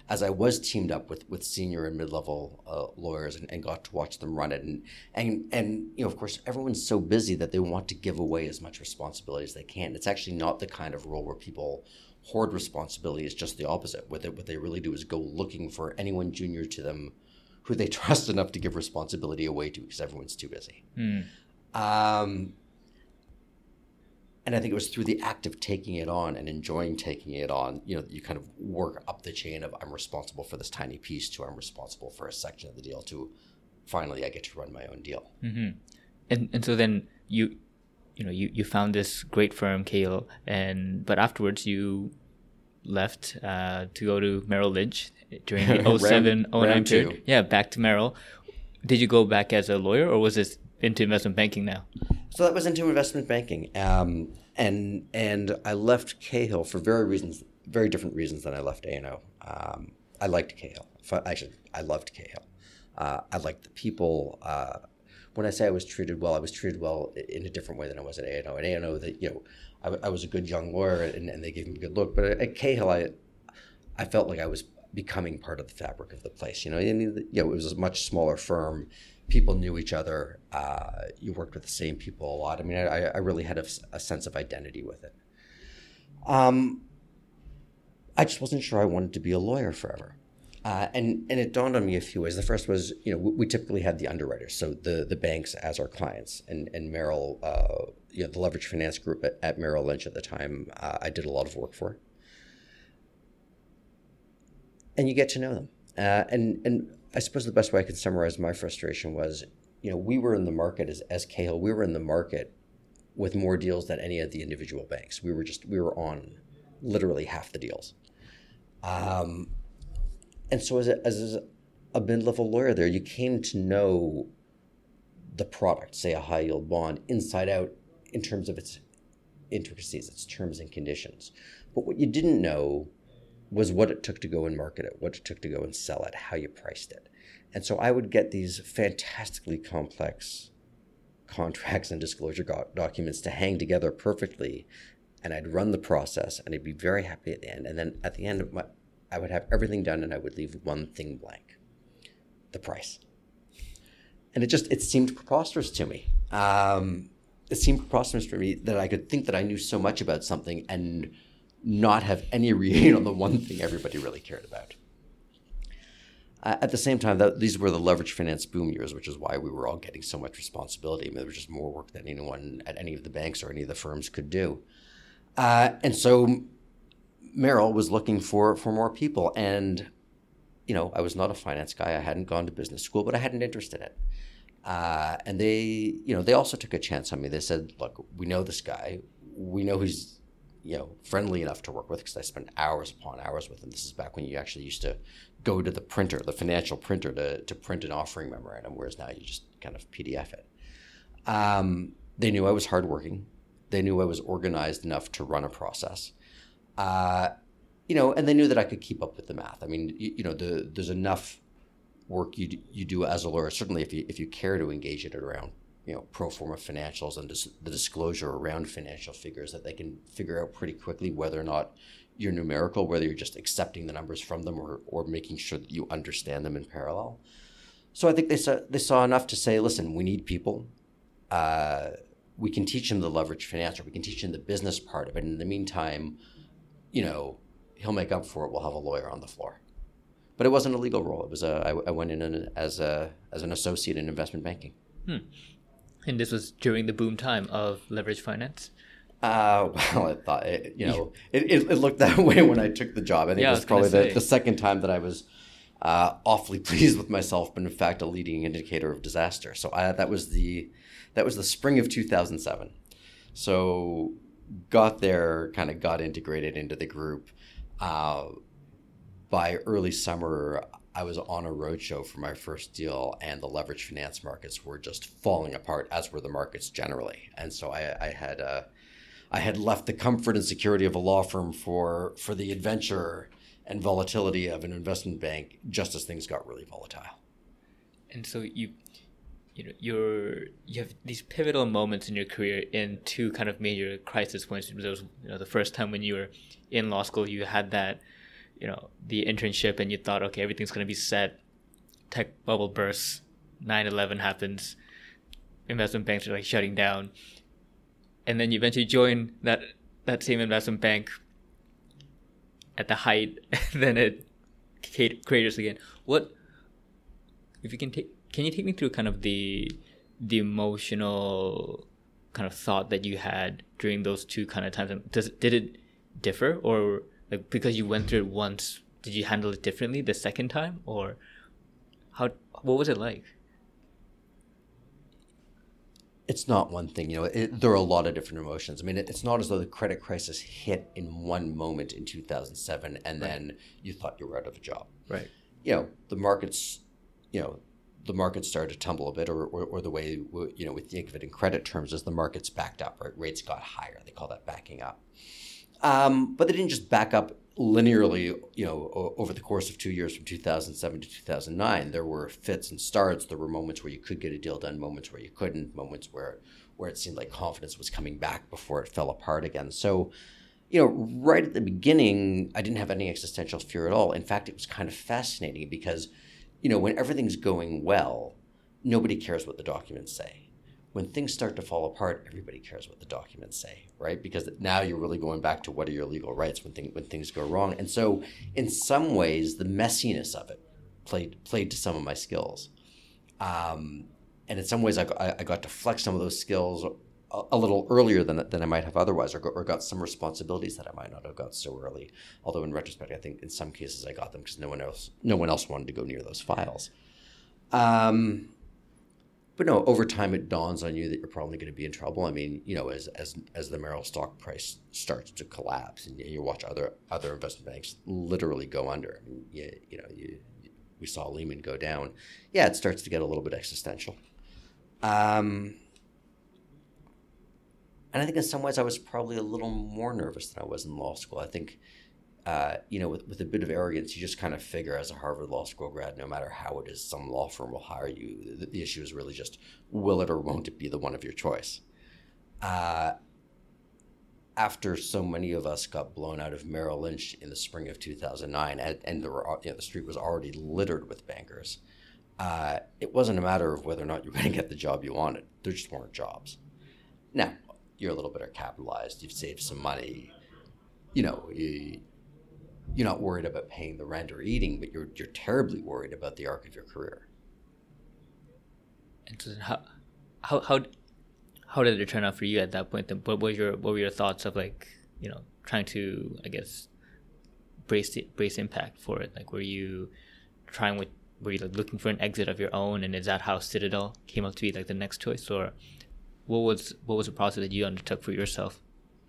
as I was teamed up with, with senior and mid level uh, lawyers and, and, got to watch them run it, and, and and you know, of course, everyone's so busy that they want to give away as much responsibility as they can. It's actually not the kind of role where people hoard responsibility. It's just the opposite. What they, what they really do is go looking for anyone junior to them who they trust enough to give responsibility away to because everyone's too busy. Mm. Um, and I think it was through the act of taking it on and enjoying taking it on, you know, you kind of work up the chain of I'm responsible for this tiny piece to I'm responsible for a section of the deal to finally I get to run my own deal. Mm-hmm. And and so then you, you know, you, you found this great firm, Cahill, and but afterwards you left uh, to go to Merrill Lynch during the 07, 09 period. Yeah, back to Merrill. Did you go back as a lawyer or was this into investment banking now? So that was into investment banking, um, and and I left Cahill for very reasons, very different reasons than I left A and O. Um, I liked Cahill. Actually, I loved Cahill. Uh, I liked the people. Uh, when I say I was treated well, I was treated well in a different way than I was at A and O. At A and O, that you know, I, I, was a good young lawyer, and, and, they gave me a good look. But at Cahill, I I felt like I was becoming part of the fabric of the place. You know, and, you know, it was a much smaller firm people knew each other. Uh, you worked with the same people a lot. I mean, I, I really had a, a, sense of identity with it. Um, I just wasn't sure I wanted to be a lawyer forever. Uh, and and it dawned on me a few ways. The first was, you know, we, we, typically had the underwriters, so the the banks as our clients, and and Merrill, uh, you know, the leverage finance group at, at Merrill Lynch at the time, uh, I did a lot of work for. And you get to know them, uh, and and I suppose the best way I could summarize my frustration was, you know, we were in the market as, as Cahill, we were in the market with more deals than any of the individual banks. We were just, we were on literally half the deals. Um, and so as a, as a mid-level lawyer there, you came to know the product, say a high yield bond, inside out in terms of its intricacies, its terms and conditions. But what you didn't know was what it took to go and market it, what it took to go and sell it, how you priced it. And so I would get these fantastically complex contracts and disclosure go- documents to hang together perfectly. And I'd run the process and I'd be very happy at the end. And then at the end my, I would have everything done and I would leave one thing blank the price. And it just, it seemed preposterous to me. Um, it seemed preposterous for me that I could think that I knew so much about something and not have any reading on the one thing everybody really cared about. Uh, at the same time, that, these were the leverage finance boom years, which is why we were all getting so much responsibility. I mean, there was just more work than anyone at any of the banks or any of the firms could do. Uh, and so Merrill was looking for, for more people. And, you know, I was not a finance guy. I hadn't gone to business school, but I had an interest in it. Uh, and they, you know, they also took a chance on me. They said, look, we know this guy. We know he's you know friendly enough to work with because I spent hours upon hours with them. This is back when you actually used to go to the printer, the financial printer, to to print an offering memorandum, whereas now you just kind of PDF it. Um, they knew I was hardworking. They knew I was organized enough to run a process. Uh, you know, and they knew that I could keep up with the math. I mean, you, you know, the, there's enough work you you do as a lawyer. Certainly, if you if you care to engage it around you know pro forma financials and dis- the disclosure around financial figures that they can figure out pretty quickly whether or not you're numerical, whether you're just accepting the numbers from them or, or making sure that you understand them in parallel. So I think they saw they saw enough to say, listen, we need people. Uh, we can teach them the leverage financial. we can teach them the business part of it. And in the meantime, you know, he'll make up for it. We'll have a lawyer on the floor. but it wasn't a legal role. It was a I, I went in as a as an associate in investment banking. Hmm. And this was during the boom time of leverage finance. Uh, well, I thought it, you know it, it, it, looked that way when I took the job. I think Yeah, it was was probably the, the second time that I was uh, awfully pleased with myself, but in fact a leading indicator of disaster. So I, that was the that was the spring of 2007. So got there, kind of got integrated into the group. Uh, by early summer, I was on a roadshow for my first deal, and the leverage finance markets were just falling apart, as were the markets generally. And so I, I had uh, I had left the comfort and security of a law firm for for the adventure and volatility of an investment bank, just as things got really volatile. and so you you know you're you have these pivotal moments in your career in two kind of major crisis points there was you know the first time when you were in law school you had that you know the internship and you thought okay everything's going to be set tech bubble bursts 9-11 happens investment banks are like shutting down and then you eventually join that that same investment bank at the height then it craters again. What if you can take can you take me through kind of the the emotional kind of thought that you had during those two kind of times does did it differ or like because you went through it once did you handle it differently the second time or how what was it like It's not one thing, you know. It, there are a lot of different emotions. I mean, it, it's not as though the credit crisis hit in one moment in 2007, and then you thought you were out of a job. right you know the markets you know the markets started to tumble a bit or, or, or the way you know we think of it in credit terms is the markets backed up right rates got higher they call that backing up um, but they didn't just back up linearly you know over the course of two years from 2007 to 2009 there were fits and starts there were moments where you could get a deal done moments where you couldn't moments where where it seemed like confidence was coming back before it fell apart again so you know, right at the beginning, I didn't have any existential fear at all. In fact, it was kind of fascinating because, you know, when everything's going well, nobody cares what the documents say. When things start to fall apart, everybody cares what the documents say, right? Because now you're really going back to what are your legal rights when, thing, when things go wrong. And so, in some ways, the messiness of it played played to some of my skills. Um, and in some ways, I, I got to flex some of those skills a, a little earlier than, than I might have otherwise, or got, or got some responsibilities that I might not have got so early. Although in retrospect, I think in some cases I got them because no one else no one else wanted to go near those files. Um, but no, over time it dawns on you that you're probably going to be in trouble. I mean, you know, as as as the Merrill stock price starts to collapse, and you, watch other other investment banks literally go under. I mean, you, you know, you, we saw Lehman go down. Yeah, it starts to get a little bit existential. Um, and I think in some ways I was probably a little more nervous than I was in law school. I think, uh, you know, with, with a bit of arrogance, you just kind of figure as a Harvard Law School grad, no matter how it is, some law firm will hire you. The, the issue is really just will it or won't it be the one of your choice. Uh, after so many of us got blown out of Merrill Lynch in the spring of 2009, and, and were, you know, the street was already littered with bankers, uh, it wasn't a matter of whether or not you were going to get the job you wanted. There just weren't jobs. Now, you're a little better capitalized, you've saved some money, you know, you, you're not worried about paying the rent or eating, but you're, you're terribly worried about the arc of your career. and so how how how how did it turn out for you at that point? Then what was your what were your thoughts of like you know trying to i guess brace brace impact for it? Like were you trying with were you like looking for an exit of your own and is that how citadel came up to be like the next choice? Or what was what was the process that you undertook for yourself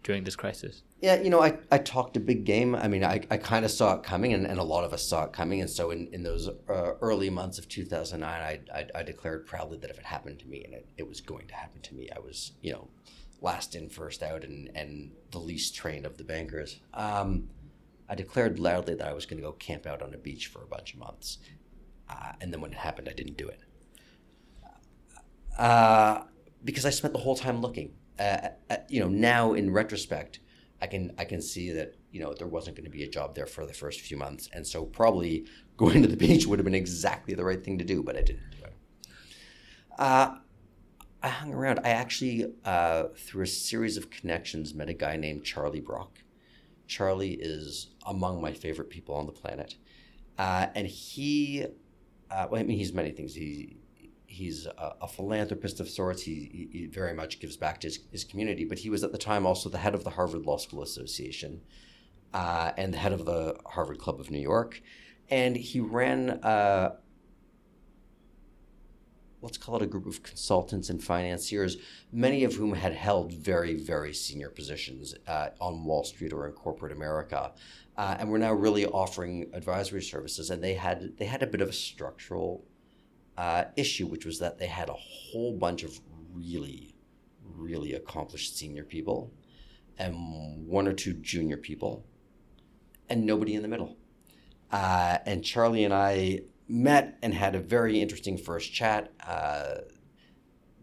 during this crisis Yeah, you know, I, I talked a big game. I mean, I, I kind of saw it coming, and, and a lot of us saw it coming. And so, in, in those uh, early months of 2009, I, I, I declared proudly that if it happened to me, and it, it was going to happen to me, I was, you know, last in, first out, and, and the least trained of the bankers. Um, I declared loudly that I was going to go camp out on a beach for a bunch of months. Uh, and then when it happened, I didn't do it. Uh, because I spent the whole time looking. Uh, uh, you know, now in retrospect, I can I can see that you know there wasn't going to be a job there for the first few months, and so probably going to the beach would have been exactly the right thing to do, but I didn't do it. Uh, I hung around. I actually, uh, through a series of connections, met a guy named Charlie Brock. Charlie is among my favorite people on the planet. Uh, and he, uh, well, I mean, he's many things. He he's a, a philanthropist of sorts. He, he, very much gives back to his, his, community. But he was at the time also the head of the Harvard Law School Association uh, and the head of the Harvard Club of New York. And he ran, uh, let's call it a group of consultants and financiers, many of whom had held very, very senior positions uh, on Wall Street or in corporate America. Uh, and we're now really offering advisory services. And they had they had a bit of a structural uh, issue, which was that they had a whole bunch of really, really accomplished senior people and one or two junior people and nobody in the middle. Uh, and Charlie and I met and had a very interesting first chat, uh,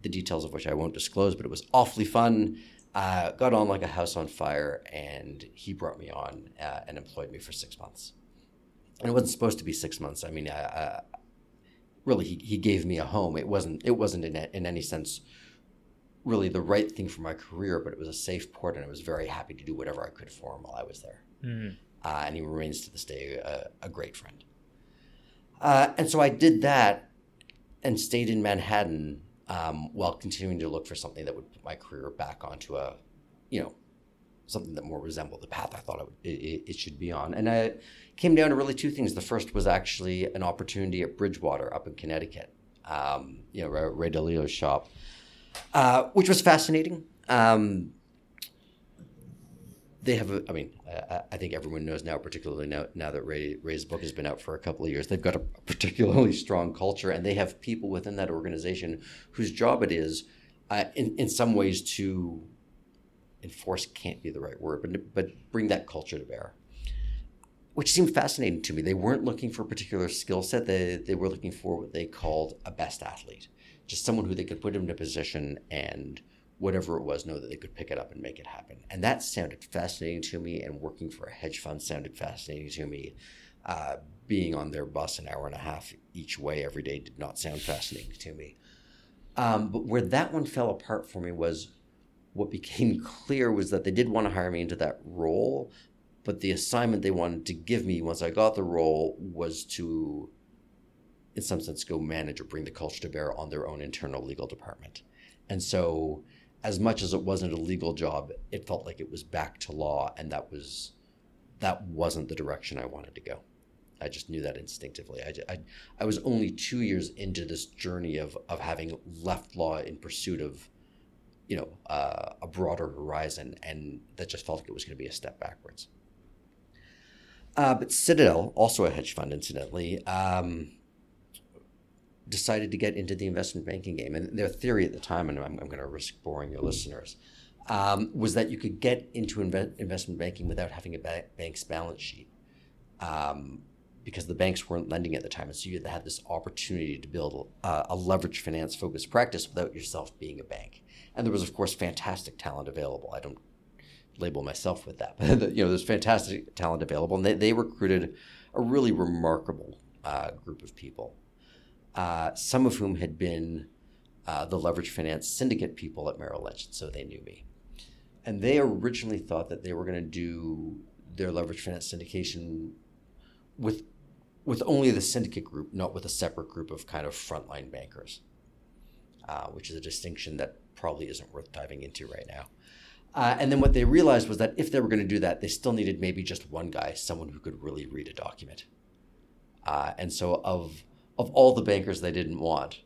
the details of which I won't disclose, but it was awfully fun. Uh, got on like a house on fire, and he brought me on uh, and employed me for six months. And it wasn't supposed to be six months. I mean, I, really he, he gave me a home. It wasn't it wasn't in, in any sense really the right thing for my career, but it was a safe port, and I was very happy to do whatever I could for him while I was there. Mm-hmm. Uh, and he remains to this day a, a great friend. Uh, and so I did that and stayed in Manhattan um, while continuing to look for something that would put my career back onto a, you know, something that more resembled the path I thought it, it, it, should be on. And I came down to really two things. The first was actually an opportunity at Bridgewater up in Connecticut, um, you know, Ray, Ray Dalio's shop, uh, which was fascinating. Um, they have, a, I mean, I, I, think everyone knows now, particularly now, now that Ray, Ray's book has been out for a couple of years, they've got a particularly strong culture and they have people within that organization whose job it is, uh, in, in some ways, to enforce can't be the right word, but, but bring that culture to bear. Which seemed fascinating to me. They weren't looking for a particular skill set, they, they were looking for what they called a best athlete, just someone who they could put in a position and whatever it was, know that they could pick it up and make it happen. And that sounded fascinating to me, and working for a hedge fund sounded fascinating to me. Uh, being on their bus an hour and a half each way every day did not sound fascinating to me. Um, but where that one fell apart for me was what became clear was that they did want to hire me into that role, but the assignment they wanted to give me once I got the role was to, in some sense, go manage or bring the culture to bear on their own internal legal department. And so, as much as it wasn't a legal job, it felt like it was back to law, and that was that wasn't the direction I wanted to go. I just knew that instinctively. I, I, I was only two years into this journey of, of having left law in pursuit of you know, uh, a broader horizon, and that just felt like it was going to be a step backwards. Uh, but Citadel, also a hedge fund, incidentally, um, decided to get into the investment banking game. And their theory at the time, and I'm, I'm going to risk boring your listeners, um, was that you could get into inve- investment banking without having a ba- bank's balance sheet. Um, because the banks weren't lending at the time. And so you had this opportunity to build a, a leverage finance focused practice without yourself being a bank. And there was, of course, fantastic talent available. I don't label myself with that, but you know, there's fantastic talent available, and they, they recruited a really remarkable uh, group of people, uh, some of whom had been uh, the leverage finance syndicate people at Merrill Lynch, so they knew me. And they originally thought that they were going to do their leverage finance syndication with with only the syndicate group, not with a separate group of kind of frontline bankers, uh, which is a distinction that probably isn't worth diving into right now. Uh, and then what they realized was that if they were going to do that, they still needed maybe just one guy, someone who could really read a document. Uh, and so, of of all the bankers they didn't want,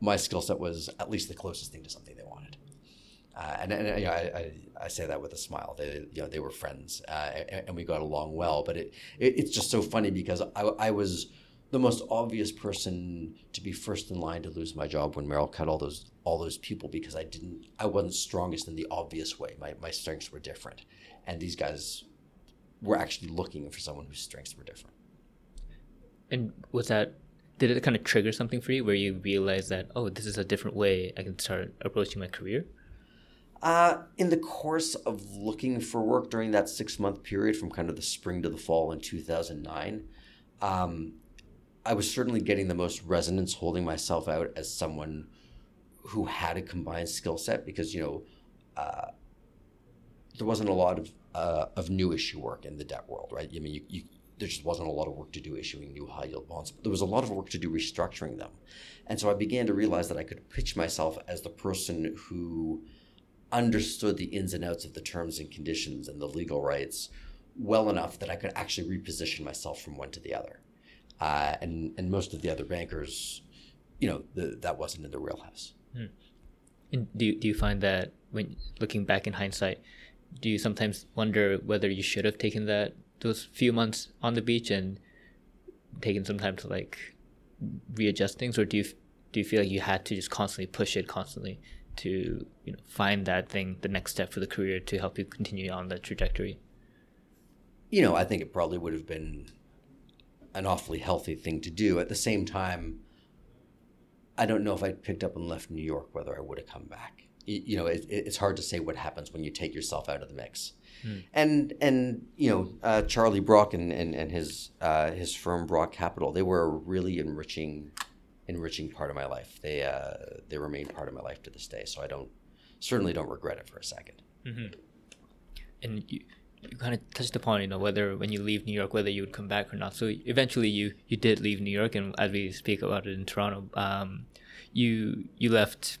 my skill set was at least the closest thing to something they wanted. Uh, and, and you know, I, I, I, say that with a smile. They, you know, they were friends, uh, and, and, we got along well. But it, it, it's just so funny because I, I was the most obvious person to be first in line to lose my job when Merrill cut all those all those people because I didn't I wasn't strongest in the obvious way. My my strengths were different, and these guys were actually looking for someone whose strengths were different. And was that did it kind of trigger something for you where you realized that oh this is a different way I can start approaching my career? Uh, in the course of looking for work during that six month period from kind of the spring to the fall in 2009, um, I was certainly getting the most resonance holding myself out as someone who had a combined skill set because, you know, uh, there wasn't a lot of, uh, of new issue work in the debt world, right? I mean, you, you, there just wasn't a lot of work to do issuing new high yield bonds. But there was a lot of work to do restructuring them. And so I began to realize that I could pitch myself as the person who understood the ins and outs of the terms and conditions and the legal rights well enough that I could actually reposition myself from one to the other. Uh, and, and most of the other bankers, you know, the, that wasn't in their wheelhouse. Hmm. And do, do you find that when looking back in hindsight, do you sometimes wonder whether you should have taken that those few months on the beach and taken some time to like readjust things, or do you do you feel like you had to just constantly push it constantly to you know find that thing, the next step for the career to help you continue on the trajectory? You know, I think it probably would have been an awfully healthy thing to do. At the same time, I don't know if I'd picked up and left New York whether I would have come back. You know, it, it's hard to say what happens when you take yourself out of the mix. Hmm. And and you know uh, Charlie Brock and, and, and his uh, his firm Brock Capital they were a really enriching enriching part of my life. They uh, they remain part of my life to this day. So I don't certainly don't regret it for a 2nd mm-hmm. And you you kind of touched upon you know whether when you leave New York whether you would come back or not. So eventually you you did leave New York, and as we speak about it in Toronto, um, you you left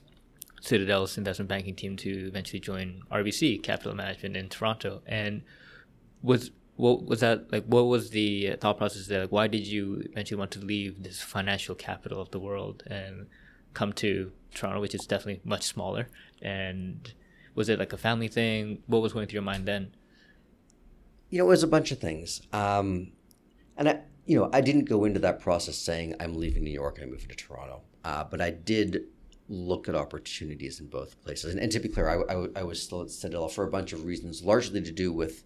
Citadel's investment banking team to eventually join RBC Capital Management in Toronto. And was what was that like? What was the thought process there? Like, why did you eventually want to leave this financial capital of the world and come to Toronto, which is definitely much smaller? And was it like a family thing? What was going through your mind then? You know, it was a bunch of things. Um, and I, you know, I didn't go into that process saying I'm leaving New York and I'm moving to Toronto. Uh, but I did look at opportunities in both places. And, and to be clear, I, I, I, was still at Citadel for a bunch of reasons, largely to do with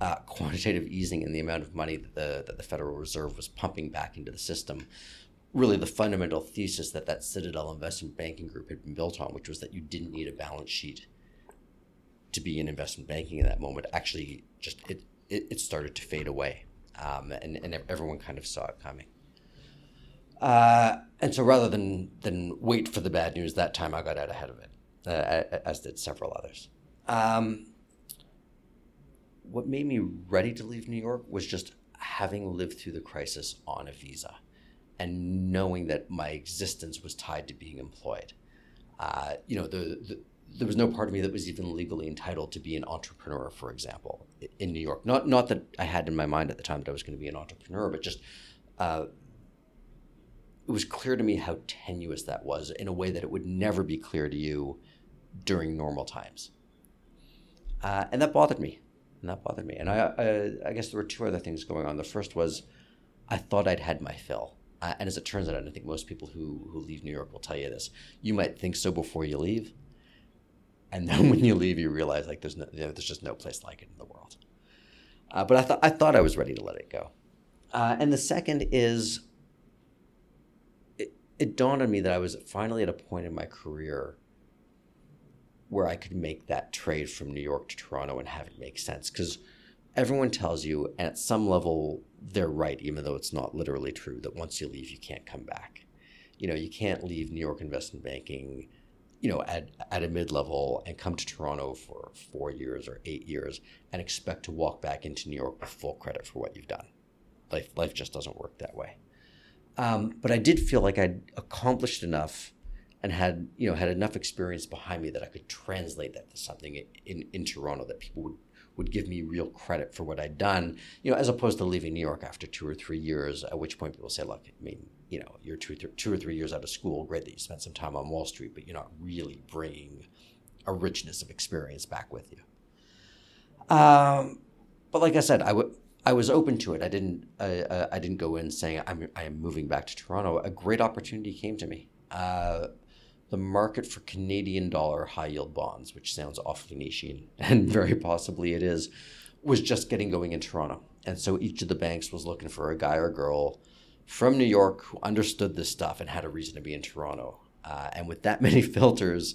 uh, quantitative easing and the amount of money that the, that the Federal Reserve was pumping back into the system. Really, the fundamental thesis that that Citadel investment banking group had been built on, which was that you didn't need a balance sheet to be in investment banking in that moment, actually just it, it, it started to fade away. Um, and, and everyone kind of saw it coming. Uh, and so rather than than wait for the bad news, that time I got out ahead of it, uh, as did several others. Um, what made me ready to leave New York was just having lived through the crisis on a visa and knowing that my existence was tied to being employed. Uh, you know, the, the, there was no part of me that was even legally entitled to be an entrepreneur, for example, in New York. Not not that I had in my mind at the time that I was going to be an entrepreneur, but just uh, it was clear to me how tenuous that was in a way that it would never be clear to you during normal times. Uh, and that bothered me. And that bothered me. And I, I, I, guess there were two other things going on. The first was I thought I'd had my fill. Uh, and as it turns out, I think most people who, who leave New York will tell you this. You might think so before you leave. And then when you leave, you realize like there's, no, you know, there's just no place like it in the world. Uh, but I, th- I thought I was ready to let it go. Uh, and the second is it dawned on me that I was finally at a point in my career where I could make that trade from New York to Toronto and have it make sense. Because everyone tells you, and at some level, they're right, even though it's not literally true, that once you leave, you can't come back. You know, you can't leave New York investment banking, you know, at, at a mid level and come to Toronto for four years or eight years and expect to walk back into New York with full credit for what you've done. Life, life just doesn't work that way. Um, but I did feel like I'd accomplished enough and had you know had enough experience behind me that I could translate that to something in, in, in Toronto that people would would give me real credit for what I'd done, you know, as opposed to leaving New York after two or three years, at which point people say, look, I mean, you know, you're two, th- two or three years out of school, great that you spent some time on Wall Street, but you're not really bringing a richness of experience back with you. Um, but like I said, I would I was open to it. I didn't. Uh, I didn't go in saying I'm. I am moving back to Toronto. A great opportunity came to me. Uh, the market for Canadian dollar high yield bonds, which sounds awfully niche, and very possibly it is, was just getting going in Toronto. And so each of the banks was looking for a guy or girl from New York who understood this stuff and had a reason to be in Toronto. Uh, and with that many filters,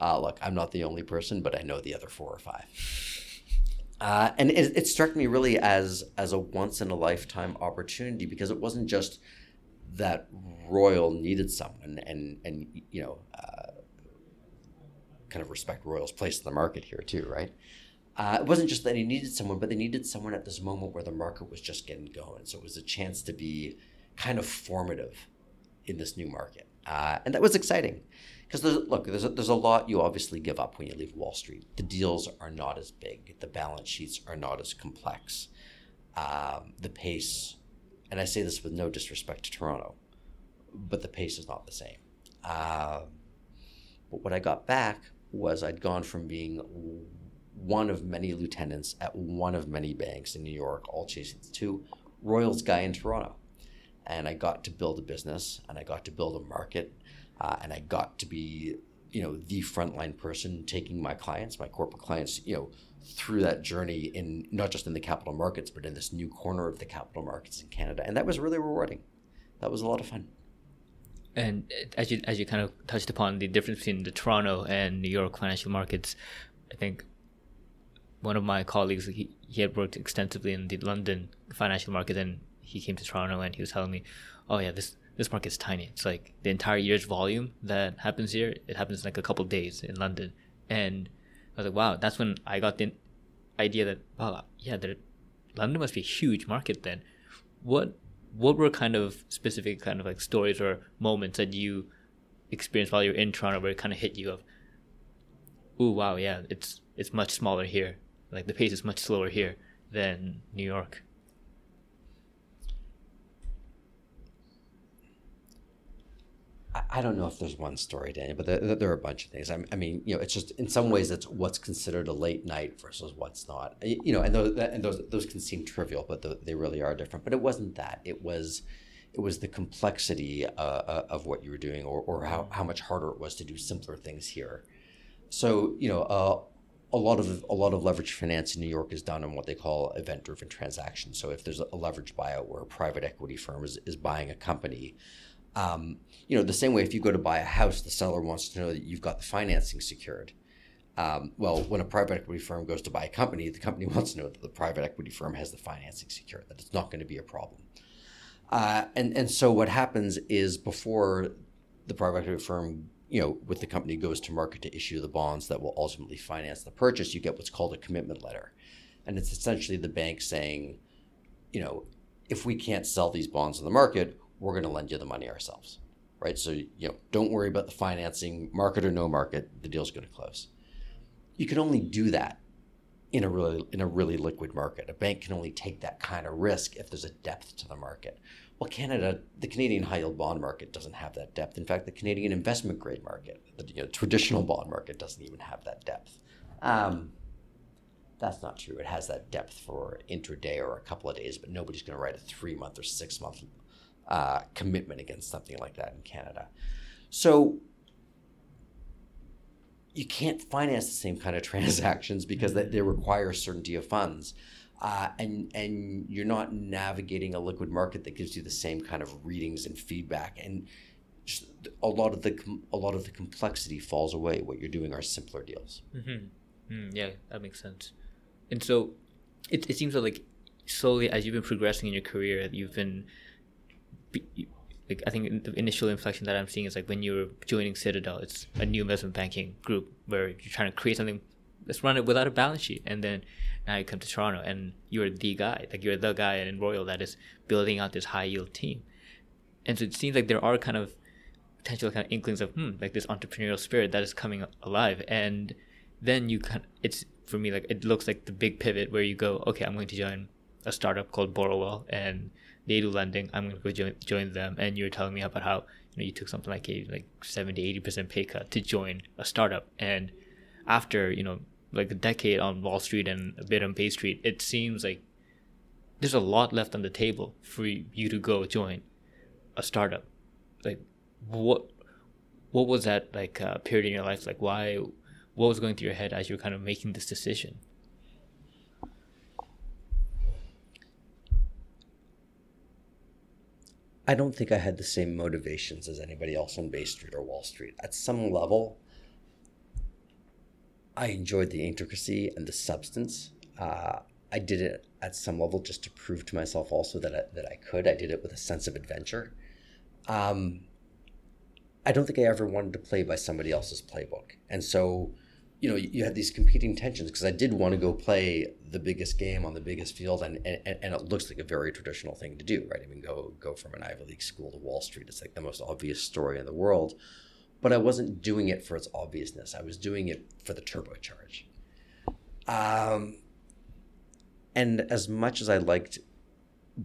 uh, look, I'm not the only person, but I know the other four or five. Uh, and it, it, struck me really as as a once in a lifetime opportunity because it wasn't just that Royal needed someone and and you know uh, kind of respect Royal's place in the market here too, right? Uh, it wasn't just that he needed someone, but they needed someone at this moment where the market was just getting going. So it was a chance to be kind of formative in this new market. Uh, and that was exciting because look, there's a, there's a lot you obviously give up when you leave Wall Street. The deals are not as big, the balance sheets are not as complex, um, the pace, and I say this with no disrespect to Toronto, but the pace is not the same. Uh, but what I got back was I'd gone from being one of many lieutenants at one of many banks in New York, all chasing to Royals guy in Toronto. And I got to build a business and I got to build a market uh, and I got to be, you know, the frontline person taking my clients, my corporate clients, you know, through that journey in not just in the capital markets, but in this new corner of the capital markets in Canada, and that was really rewarding. That was a lot of fun. And as you as you kind of touched upon the difference between the Toronto and New York financial markets, I think one of my colleagues he, he had worked extensively in the London financial market, and he came to Toronto and he was telling me, "Oh yeah, this this market's tiny. It's like the entire year's volume that happens here. It happens in like a couple days in London, and I was like, wow, that's when I got the idea that wow, yeah, there, London must be a huge market then. What what were kind of specific kind of like stories or moments that you experienced while you're in Toronto where it kind of hit you of, oh wow, yeah, it's it's much smaller here. Like the pace is much slower here than New York. I don't know if there's one story, Daniel, but there, there are a bunch of things. I, mean, you know, it's just in some ways it's what's considered a late night versus what's not. You know, and those and those those can seem trivial, but the, they really are different. But it wasn't that. It was it was the complexity uh, uh, of what you were doing, or, or how, how much harder it was to do simpler things here. So you know, uh, a lot of a lot of leverage finance in New York is done on what they call event driven transactions. So if there's a leverage buyout where a private equity firm is, is buying a company um, you know, the same way if you go to buy a house, the seller wants to know that you've got the financing secured. Um, well, when a private equity firm goes to buy a company, the company wants to know that the private equity firm has the financing secured, that it's not going to be a problem. Uh, and and so what happens is before the private equity firm, you know, with the company goes to market to issue the bonds that will ultimately finance the purchase, you get what's called a commitment letter, and it's essentially the bank saying, you know, if we can't sell these bonds in the market, we're going to lend you the money ourselves, right? So you know, don't worry about the financing, market or no market, the deal's going to close. You can only do that in a really in a really liquid market. A bank can only take that kind of risk if there's a depth to the market. Well, Canada, the Canadian high yield bond market doesn't have that depth. In fact, the Canadian investment grade market, the you know, traditional bond market, doesn't even have that depth. Um, that's not true. It has that depth for intraday or a couple of days, but nobody's going to write a three month or six month uh, commitment against something like that in Canada. So you can't finance the same kind of transactions because they, they require certainty of funds. Uh, and and you're not navigating a liquid market that gives you the same kind of readings and feedback and a lot of the a lot of the complexity falls away. What you're doing are simpler deals. Mm-hmm. Mm, yeah, that makes sense. And so, it it seems like slowly as you've been progressing in your career, you've been like I think the initial inflection that I'm seeing is like when you're joining Citadel, it's a new investment banking group where you're trying to create something. Let's run it without a balance sheet, and then now you come to Toronto and you're the guy, like you're the guy in Royal that is building out this high yield team. And so it seems like there are kind of potential kind of inklings of hmm, like this entrepreneurial spirit that is coming alive, and then you kind of, it's for me like it looks like the big pivot where you go, okay, I'm going to join a startup called Borrowell and they do lending. I'm gonna go join, join them. And you were telling me about how you know you took something like a like 70 80 percent pay cut to join a startup. And after you know like a decade on Wall Street and a bit on Bay Street, it seems like there's a lot left on the table for you to go join a startup. Like what what was that like uh, period in your life like? Why? What was going through your head as you were kind of making this decision? I don't think I had the same motivations as anybody else on Bay Street or Wall Street. At some level, I enjoyed the intricacy and the substance. Uh, I did it at some level just to prove to myself also that I, that I could. I did it with a sense of adventure. Um, I don't think I ever wanted to play by somebody else's playbook, and so you know, you had these competing tensions because I did want to go play the biggest game on the biggest field, and, and and it looks like a very traditional thing to do, right? I mean, go go from an Ivy League school to Wall Street. It's like the most obvious story in the world, but I wasn't doing it for its obviousness. I was doing it for the turbocharge. Um, and as much as I liked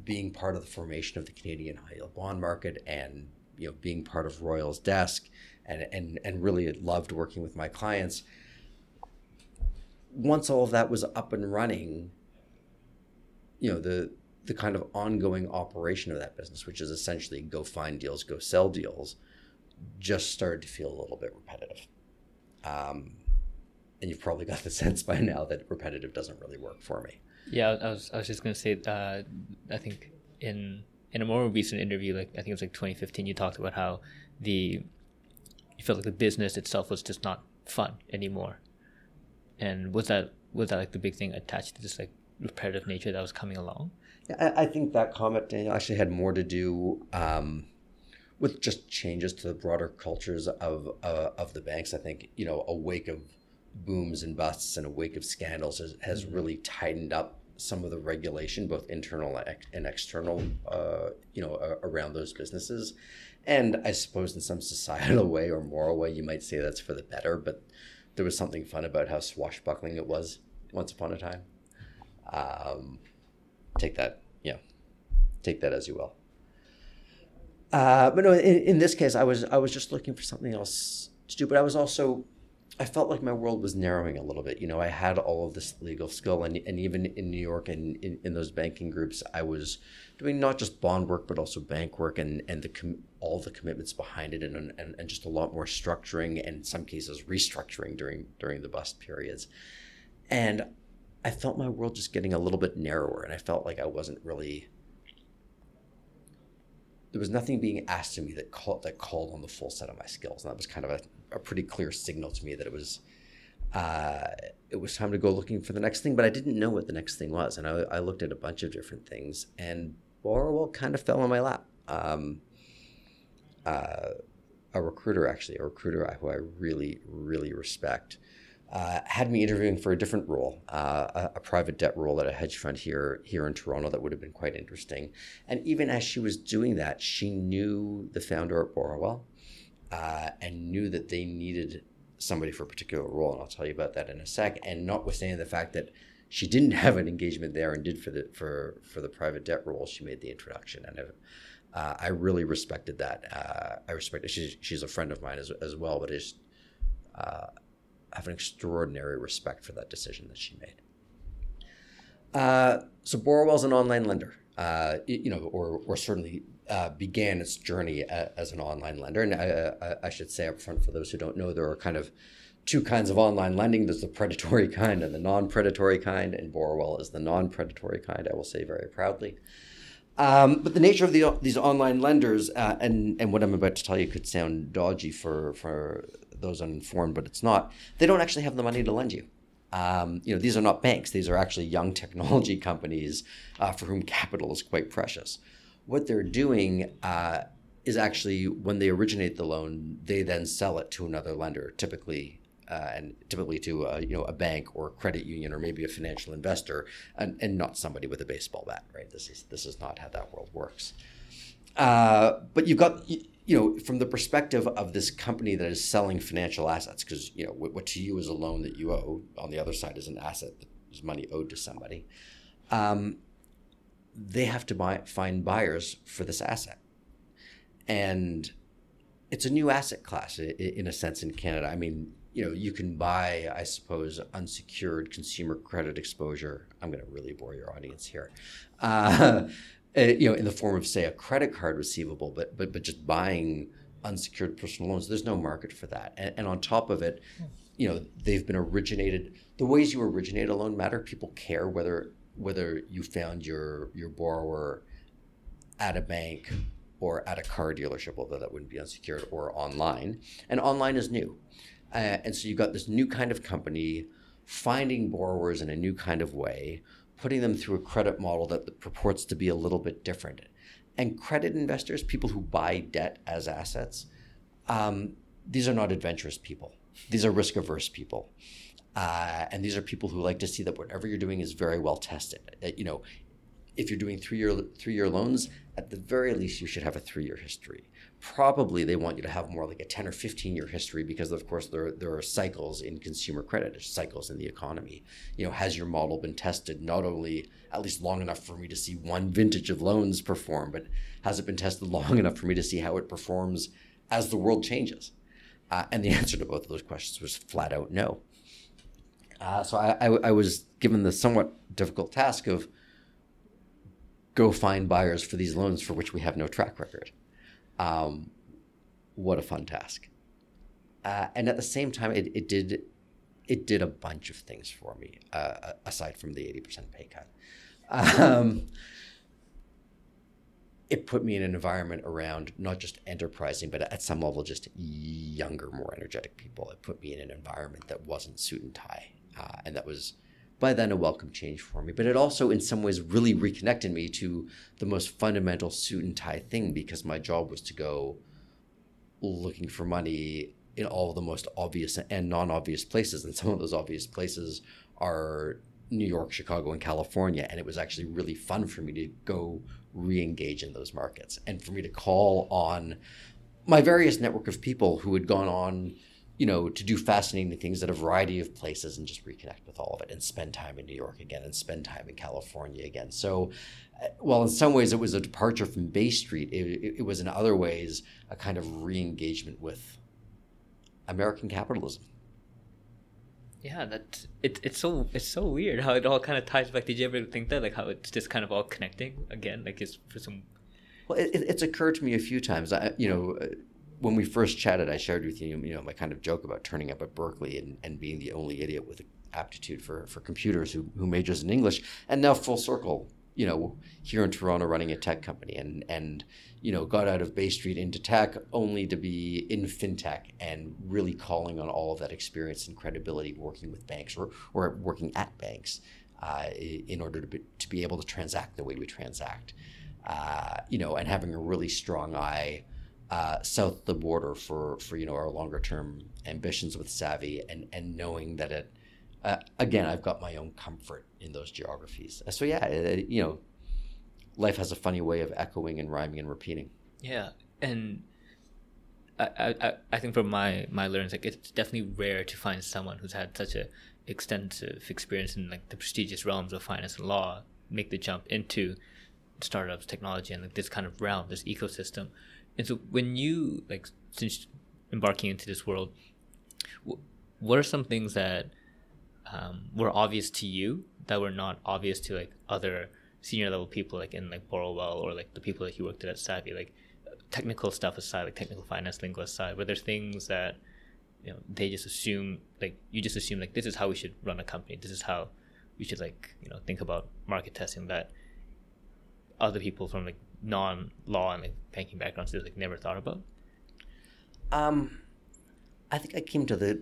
being part of the formation of the Canadian high yield bond market and you know being part of Royal's desk and and and really loved working with my clients once all of that was up and running you know the the kind of ongoing operation of that business which is essentially go find deals go sell deals just started to feel a little bit repetitive um, and you've probably got the sense by now that repetitive doesn't really work for me yeah, I was I was just gonna say. Uh, I think in in a more recent interview, like I think it was like 2015, you talked about how the you felt like the business itself was just not fun anymore. And was that was that like the big thing attached to this like repetitive nature that was coming along? Yeah, I, I think that comment Daniel, actually had more to do um, with just changes to the broader cultures of uh, of the banks. I think you know a wake of booms and busts and a wake of scandals has, has mm-hmm. really tightened up some of the regulation, both internal and external, uh, you know, uh, around those businesses. And I suppose in some societal way or moral way, you might say that's for the better. But there was something fun about how swashbuckling it was once upon a time. Um, take that, yeah, take that as you will. Uh, but no, in, in this case, I was I was just looking for something else to do. But I was also I felt like my world was narrowing a little bit. You know, I had all of this legal skill, and, and even in New York and in, in those banking groups, I was doing not just bond work, but also bank work and, and the com- all the commitments behind it, and, and, and just a lot more structuring and in some cases restructuring during during the bust periods. And I felt my world just getting a little bit narrower, and I felt like I wasn't really there was nothing being asked of me that called that called on the full set of my skills, and that was kind of a, a pretty clear signal to me that it was uh, it was time to go looking for the next thing. But I didn't know what the next thing was, and I, I looked at a bunch of different things, and Borrowell kind of fell on my lap. Um, uh, a recruiter, actually, a recruiter who I really, really respect, uh, had me interviewing for a different role, uh, a, a, private debt role at a hedge fund here here in Toronto that would have been quite interesting. And even as she was doing that, she knew the founder at Borrowell uh, and knew that they needed somebody for a particular role. And I'll tell you about that in a sec. And notwithstanding the fact that she didn't have an engagement there and did for the for for the private debt role, she made the introduction. And uh, I really respected that. Uh, I respect. She's she's a friend of mine as as well, but it's uh, have an extraordinary respect for that decision that she made. Uh, so Borrowell's an online lender, uh, you know, or, or certainly uh, began its journey as an online lender. And I, I, should say up front, for those who don't know, there are kind of two kinds of online lending. There's the predatory kind and the non-predatory kind, and Borrowell is the non-predatory kind. I will say very proudly. Um, but the nature of the, these online lenders, uh, and and what I'm about to tell you could sound dodgy for for those uninformed, but it's not. They don't actually have the money to lend you. Um, you know, these are not banks. These are actually young technology companies uh, for whom capital is quite precious. What they're doing uh, is actually when they originate the loan, they then sell it to another lender, typically uh, and typically to a, you know a bank or a credit union or maybe a financial investor, and, and not somebody with a baseball bat. Right? This is this is not how that world works. Uh, but you've got you know, from the perspective of this company that is selling financial assets, because you know what, what, to you is a loan that you owe, on the other side is an asset that is money owed to somebody. Um, they have to buy, find buyers for this asset, and it's a new asset class in a sense in Canada. I mean, you know, you can buy, I suppose, unsecured consumer credit exposure. I'm going to really bore your audience here. Uh, uh, you know, in the form of say a credit card receivable, but but but just buying unsecured personal loans. There's no market for that, and, and on top of it, you know, they've been originated. The ways you originate a loan matter. People care whether whether you found your your borrower at a bank or at a car dealership, although that wouldn't be unsecured, or online. And online is new. Uh, and so you've got this new kind of company finding borrowers in a new kind of way putting them through a credit model that purports to be a little bit different. And credit investors, people who buy debt as assets, um, these are not adventurous people. These are risk averse people. Uh, and these are people who like to see that whatever you're doing is very well tested. You know, if you're doing three year three year loans, at the very least you should have a three year history. Probably they want you to have more like a ten or fifteen year history because of course there there are cycles in consumer credit, cycles in the economy. You know, has your model been tested not only at least long enough for me to see one vintage of loans perform, but has it been tested long enough for me to see how it performs as the world changes? Uh, and the answer to both of those questions was flat out no. Uh, so I, I, I was given the somewhat difficult task of go find buyers for these loans for which we have no track record. Um, what a fun task. Uh, and at the same time, it, it did it did a bunch of things for me, uh, aside from the 80% pay cut. Um, it put me in an environment around not just enterprising, but at some level, just younger, more energetic people. It put me in an environment that wasn't suit and tie. Uh, and that was by then a welcome change for me. But it also, in some ways, really reconnected me to the most fundamental suit and tie thing because my job was to go looking for money in all the most obvious and non obvious places. And some of those obvious places are New York, Chicago, and California. And it was actually really fun for me to go re engage in those markets and for me to call on my various network of people who had gone on you know, to do fascinating things at a variety of places and just reconnect with all of it and spend time in New York again and spend time in California again. So, uh, while in some ways it was a departure from Bay Street, it, it was in other ways a kind of re engagement with American capitalism. Yeah, that it, it's so it's so weird how it all kind of ties back. Did you ever think that like how it's just kind of all connecting again? Like it's for some. Well, it, it's occurred to me a few times. I, you know, when we first chatted, I shared with you, you know, my kind of joke about turning up at Berkeley and, and being the only idiot with aptitude for, for computers who, who majors in English. And now full circle, you know, here in Toronto running a tech company and, and, you know, got out of Bay Street into tech only to be in fintech and really calling on all of that experience and credibility working with banks or, or working at banks uh, in order to be, to be able to transact the way we transact. Uh, you know, and having a really strong eye uh, south of the border for for you know our longer term ambitions with Savvy and and knowing that it uh, again I've got my own comfort in those geographies. So yeah, it, you know, life has a funny way of echoing and rhyming and repeating. Yeah, and I I, I think from my my learnings, like it's definitely rare to find someone who's had such a extensive experience in like the prestigious realms of finance and law make the jump into startups, technology, and like this kind of realm, this ecosystem and so when you like since embarking into this world, what are some things that um, were obvious to you that were not obvious to like other senior level people like in like Borrowell or like the people that you worked at at Savvy, like technical stuff aside, like technical finance lingo aside, were there things that you know they just assume like you just assume like this is how we should run a company, this is how we should like you know think about market testing that other people from like non-law and like banking backgrounds just like never thought about? Um, I think I came to the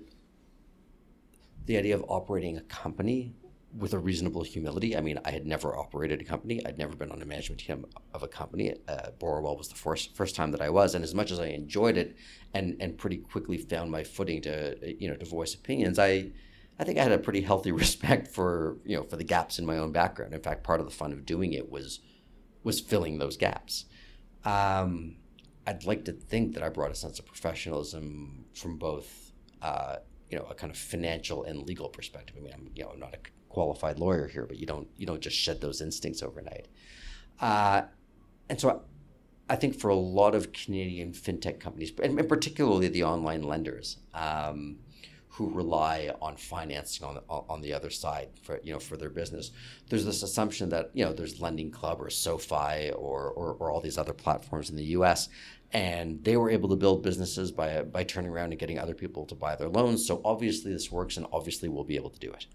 the idea of operating a company with a reasonable humility. I mean, I had never operated a company. I'd never been on a management team of a company. Uh, Borrowell was the first first time that I was, and as much as I enjoyed it, and and pretty quickly found my footing to you know to voice opinions, I. I think I had a pretty healthy respect for you know for the gaps in my own background. In fact, part of the fun of doing it was was filling those gaps. Um, I'd like to think that I brought a sense of professionalism from both, uh, you know, a kind of financial and legal perspective. I mean, I'm, you know, I'm not a qualified lawyer here, but you don't, you don't just shed those instincts overnight. Uh, and so I, I, think for a lot of Canadian fintech companies, and, particularly the online lenders, um, who rely on financing on the, on the other side for you know for their business. There's this assumption that you know there's Lending Club or SoFi or, or, or all these other platforms in the U.S. and they were able to build businesses by by turning around and getting other people to buy their loans. So obviously this works, and obviously we'll be able to do it.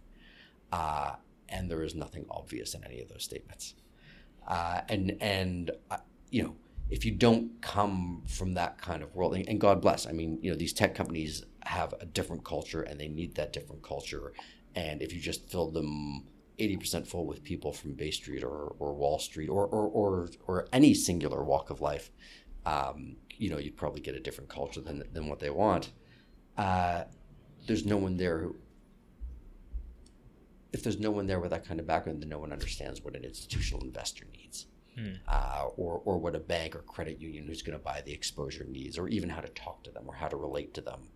Uh, and there is nothing obvious in any of those statements. Uh, and and uh, you know if you don't come from that kind of world, and, and God bless, I mean, you know, these tech companies have a different culture and they need that different culture. And if you just fill them 80% full with people from Bay Street or, or Wall Street or, or, or, or any singular walk of life, um, you know, you'd probably get a different culture than, than what they want. Uh, there's no one there who, if there's no one there with that kind of background, then no one understands what an institutional investor needs. Uh, or, or what a bank or credit union who's going to buy the exposure needs, or even how to talk to them, or how to relate to them,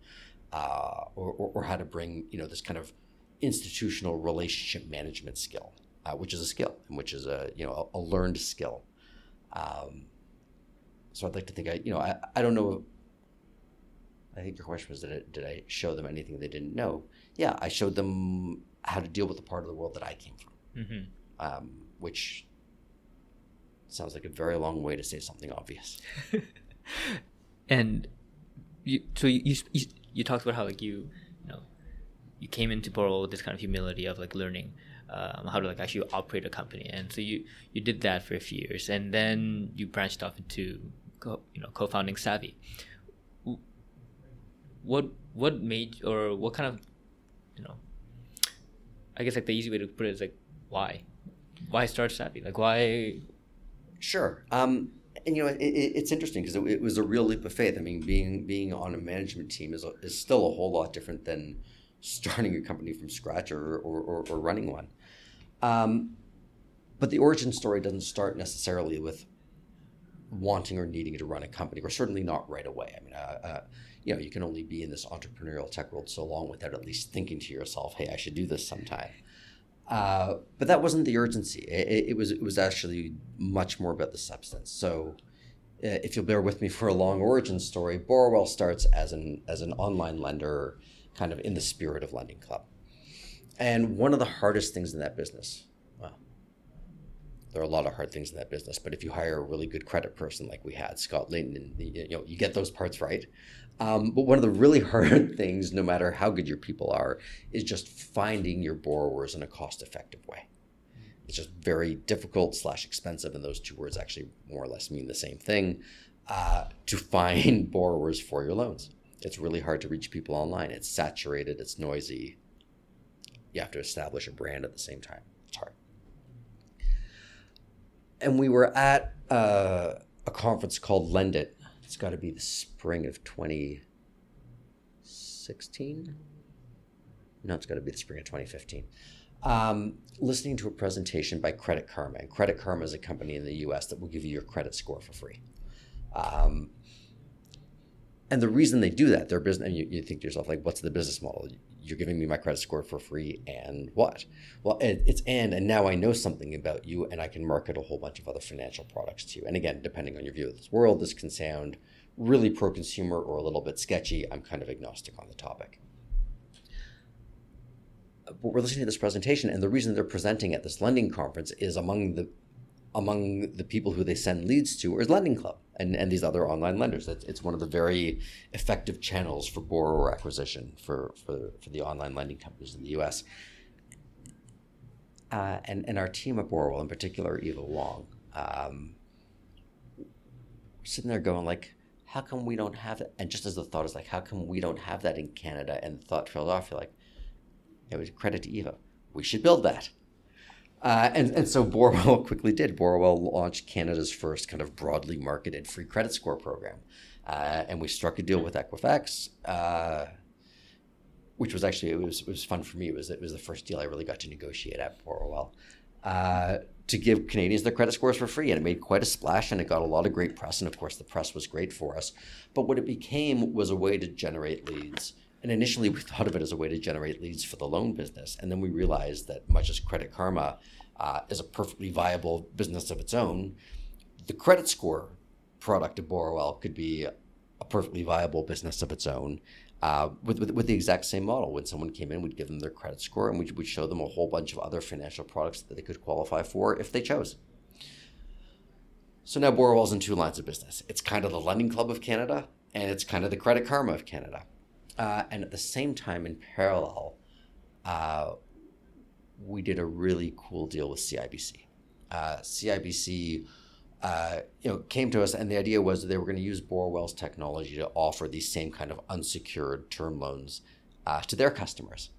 uh, or, or, or, how to bring you know this kind of institutional relationship management skill, uh, which is a skill and which is a you know a, a learned skill. Um, so I'd like to think I you know I, I don't know. I think your question was did I, did I show them anything they didn't know? Yeah, I showed them how to deal with the part of the world that I came from, mm-hmm. um, which sounds like a very long way to say something obvious. and you, so you, you you talked about how like you you know you came into Borrowell with this kind of humility of like learning um, how to like actually operate a company, and so you you did that for a few years, and then you branched off into co, you know co-founding Savvy. What what made or what kind of you know I guess like the easy way to put it is like why why start Savvy like why Sure. Um, and you know, it, it's interesting because it, it, was a real leap of faith. I mean, being being on a management team is, a, is still a whole lot different than starting a company from scratch or or, or, or running one. Um, but the origin story doesn't start necessarily with wanting or needing to run a company, or certainly not right away. I mean, uh, uh, you know, you can only be in this entrepreneurial tech world so long without at least thinking to yourself, "Hey, I should do this sometime." Uh, but that wasn't the urgency. It, it, was it was actually much more about the substance. So, uh, if you'll bear with me for a long origin story, Borrowell starts as an as an online lender, kind of in the spirit of Lending Club. And one of the hardest things in that business, there are a lot of hard things in that business, but if you hire a really good credit person like we had, Scott Layton, and you know you get those parts right, um, but one of the really hard things, no matter how good your people are, is just finding your borrowers in a cost-effective way. It's just very difficult slash expensive, and those two words actually more or less mean the same thing. Uh, to find borrowers for your loans, it's really hard to reach people online. It's saturated. It's noisy. You have to establish a brand at the same time. It's hard. And we were at uh, a conference called LendIt it's got to be the spring of 2016. No, it's got to be the spring of 2015. Um, listening to a presentation by Credit Karma. And Credit Karma is a company in the US that will give you your credit score for free. Um, and the reason they do that, their business, and you, you, think to yourself, like, what's the business model? You're giving me my credit score for free, and what? Well, it, it's and, and now I know something about you, and I can market a whole bunch of other financial products to you. And again, depending on your view of this world, this can sound really pro consumer or a little bit sketchy. I'm kind of agnostic on the topic. But we're listening to this presentation, and the reason they're presenting at this lending conference is among the among the people who they send leads to is Lending Club and, and these other online lenders. It's, it's one of the very effective channels for borrower acquisition for, for, for the online lending companies in the US. Uh, and, and our team at Borrowell, in particular, Eva Wong, um, sitting there going like, how come we don't have it? And just as the thought is like, how come we don't have that in Canada? And the thought trailed off, you're like, it was credit to Eva. We should build that. Uh, and, and so Borrowell quickly did. Borrowell launched Canada's first kind of broadly marketed free credit score program. Uh, and we struck a deal with Equifax, uh, which was actually, it was, it was fun for me. It was, it was the first deal I really got to negotiate at Borrowell uh, to give Canadians their credit scores for free. And it made quite a splash and it got a lot of great press. And of course, the press was great for us. But what it became was a way to generate leads. And initially, we thought of it as a way to generate leads for the loan business. And then we realized that much as Credit Karma uh, is a perfectly viable business of its own, the credit score product of Borrowell could be a perfectly viable business of its own. Uh, with, with, with, the exact same model. When someone came in, we'd give them their credit score and we would show them a whole bunch of other financial products that they could qualify for if they chose. So now Borrowell's in two lines of business. It's kind of the lending club of Canada and it's kind of the credit karma of Canada. Uh, and at the same time, in parallel, uh, we did a really cool deal with CIBC. Uh, CIBC, uh, you know, came to us, and the idea was that they were going to use Borrowell's technology to offer these same kind of unsecured term loans uh, to their customers.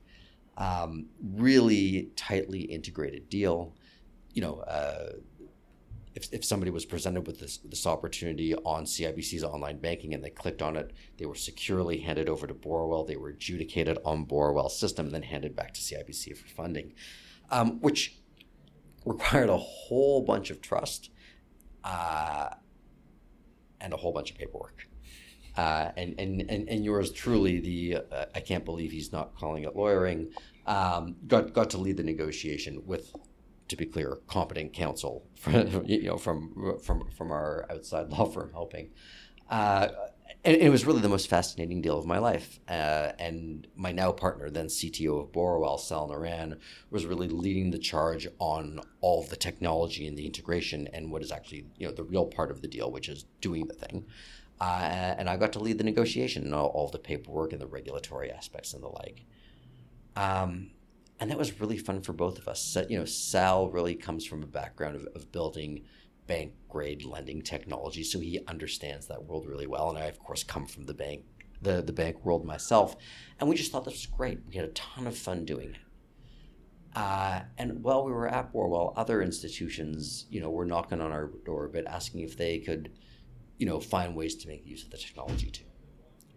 Um, really tightly integrated deal. You know, uh, if, if somebody was presented with this, this opportunity on CIBC's online banking and they clicked on it, they were securely handed over to Borrowell. They were adjudicated on Borrowell's system and then handed back to CIBC for funding. um, which required a whole bunch of trust uh, and a whole bunch of paperwork. Uh, and, and, and, and yours truly, the uh, I can't believe he's not calling it lawyering, um, got, got to lead the negotiation with, to be clear, competent counsel from, you know, from, from, from our outside law firm helping. Uh, and it was really the most fascinating deal of my life. Uh, and my now partner, then CTO of Borrowell, Sal Naran, was really leading the charge on all the technology and the integration and what is actually you know the real part of the deal, which is doing the thing. Uh, and I got to lead the negotiation and all, all, the paperwork and the regulatory aspects and the like. Um, and that was really fun for both of us. You know, Sal really comes from a background of, of building bank grade lending technology, so he understands that world really well. And I, of course, come from the bank the the bank world myself, and we just thought this was great. We had a ton of fun doing it. Uh, and while we were at Borrowell, other institutions, you know, were knocking on our door, but asking if they could, you know, find ways to make use of the technology too.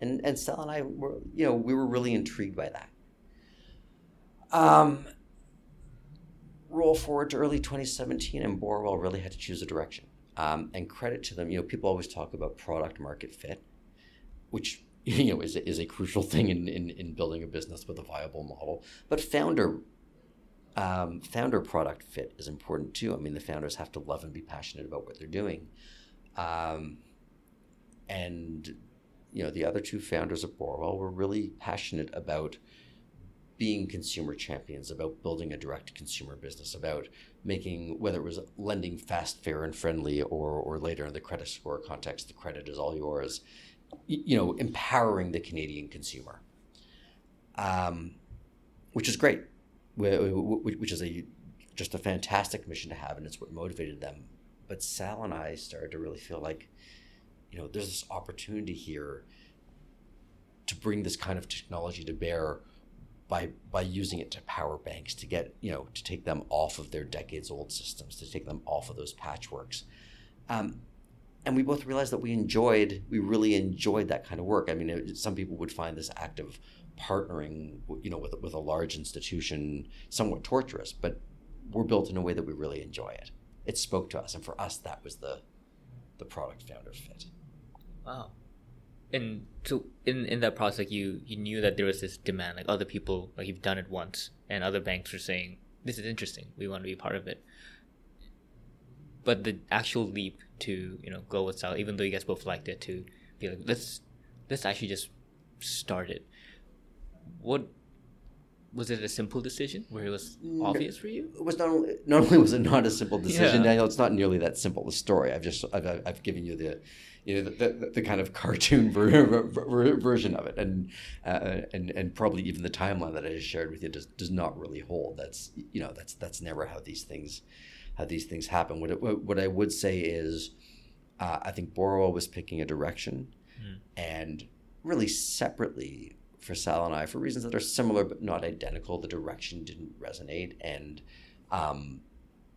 And and Sal and I were, you know, we were really intrigued by that. Um, roll forward to early 2017, and Borrowell really had to choose a direction. Um, and credit to them, you know, people always talk about product market fit, which you know is a, is a crucial thing in, in, in building a business with a viable model. But founder um, founder product fit is important too. I mean, the founders have to love and be passionate about what they're doing. Um, and you know, the other two founders of Borrowell were really passionate about being consumer champions, about building a direct consumer business, about making whether it was lending fast, fair, and friendly, or or later in the credit score context, the credit is all yours. You know, empowering the Canadian consumer, um, which is great, which is a just a fantastic mission to have, and it's what motivated them. But Sal and I started to really feel like, you know, there's this opportunity here to bring this kind of technology to bear by by using it to power banks to get you know to take them off of their decades old systems to take them off of those patchworks. Um, and we both realized that we enjoyed we really enjoyed that kind of work. I mean it, some people would find this act of partnering you know with, with a large institution somewhat torturous but we're built in a way that we really enjoy it. It spoke to us and for us that was the the product founder fit. Wow and so in in that process like you you knew that there was this demand like other people like you've done it once and other banks were saying this is interesting we want to be part of it but the actual leap to you know go with Sal even though you guys both liked it to be like let's let's actually just start it what was it a simple decision where it was obvious for you? It was not only, not only was it not a simple decision, yeah. Daniel. It's not nearly that simple The story. I've just I've, I've given you the you know the, the, the kind of cartoon ver- ver- version of it, and uh, and and probably even the timeline that I just shared with you does, does not really hold. That's you know that's that's never how these things how these things happen. What it, what I would say is, uh, I think Borrowell was picking a direction, mm. and really separately for Sal and I, for reasons that are similar but not identical, the direction didn't resonate, and um,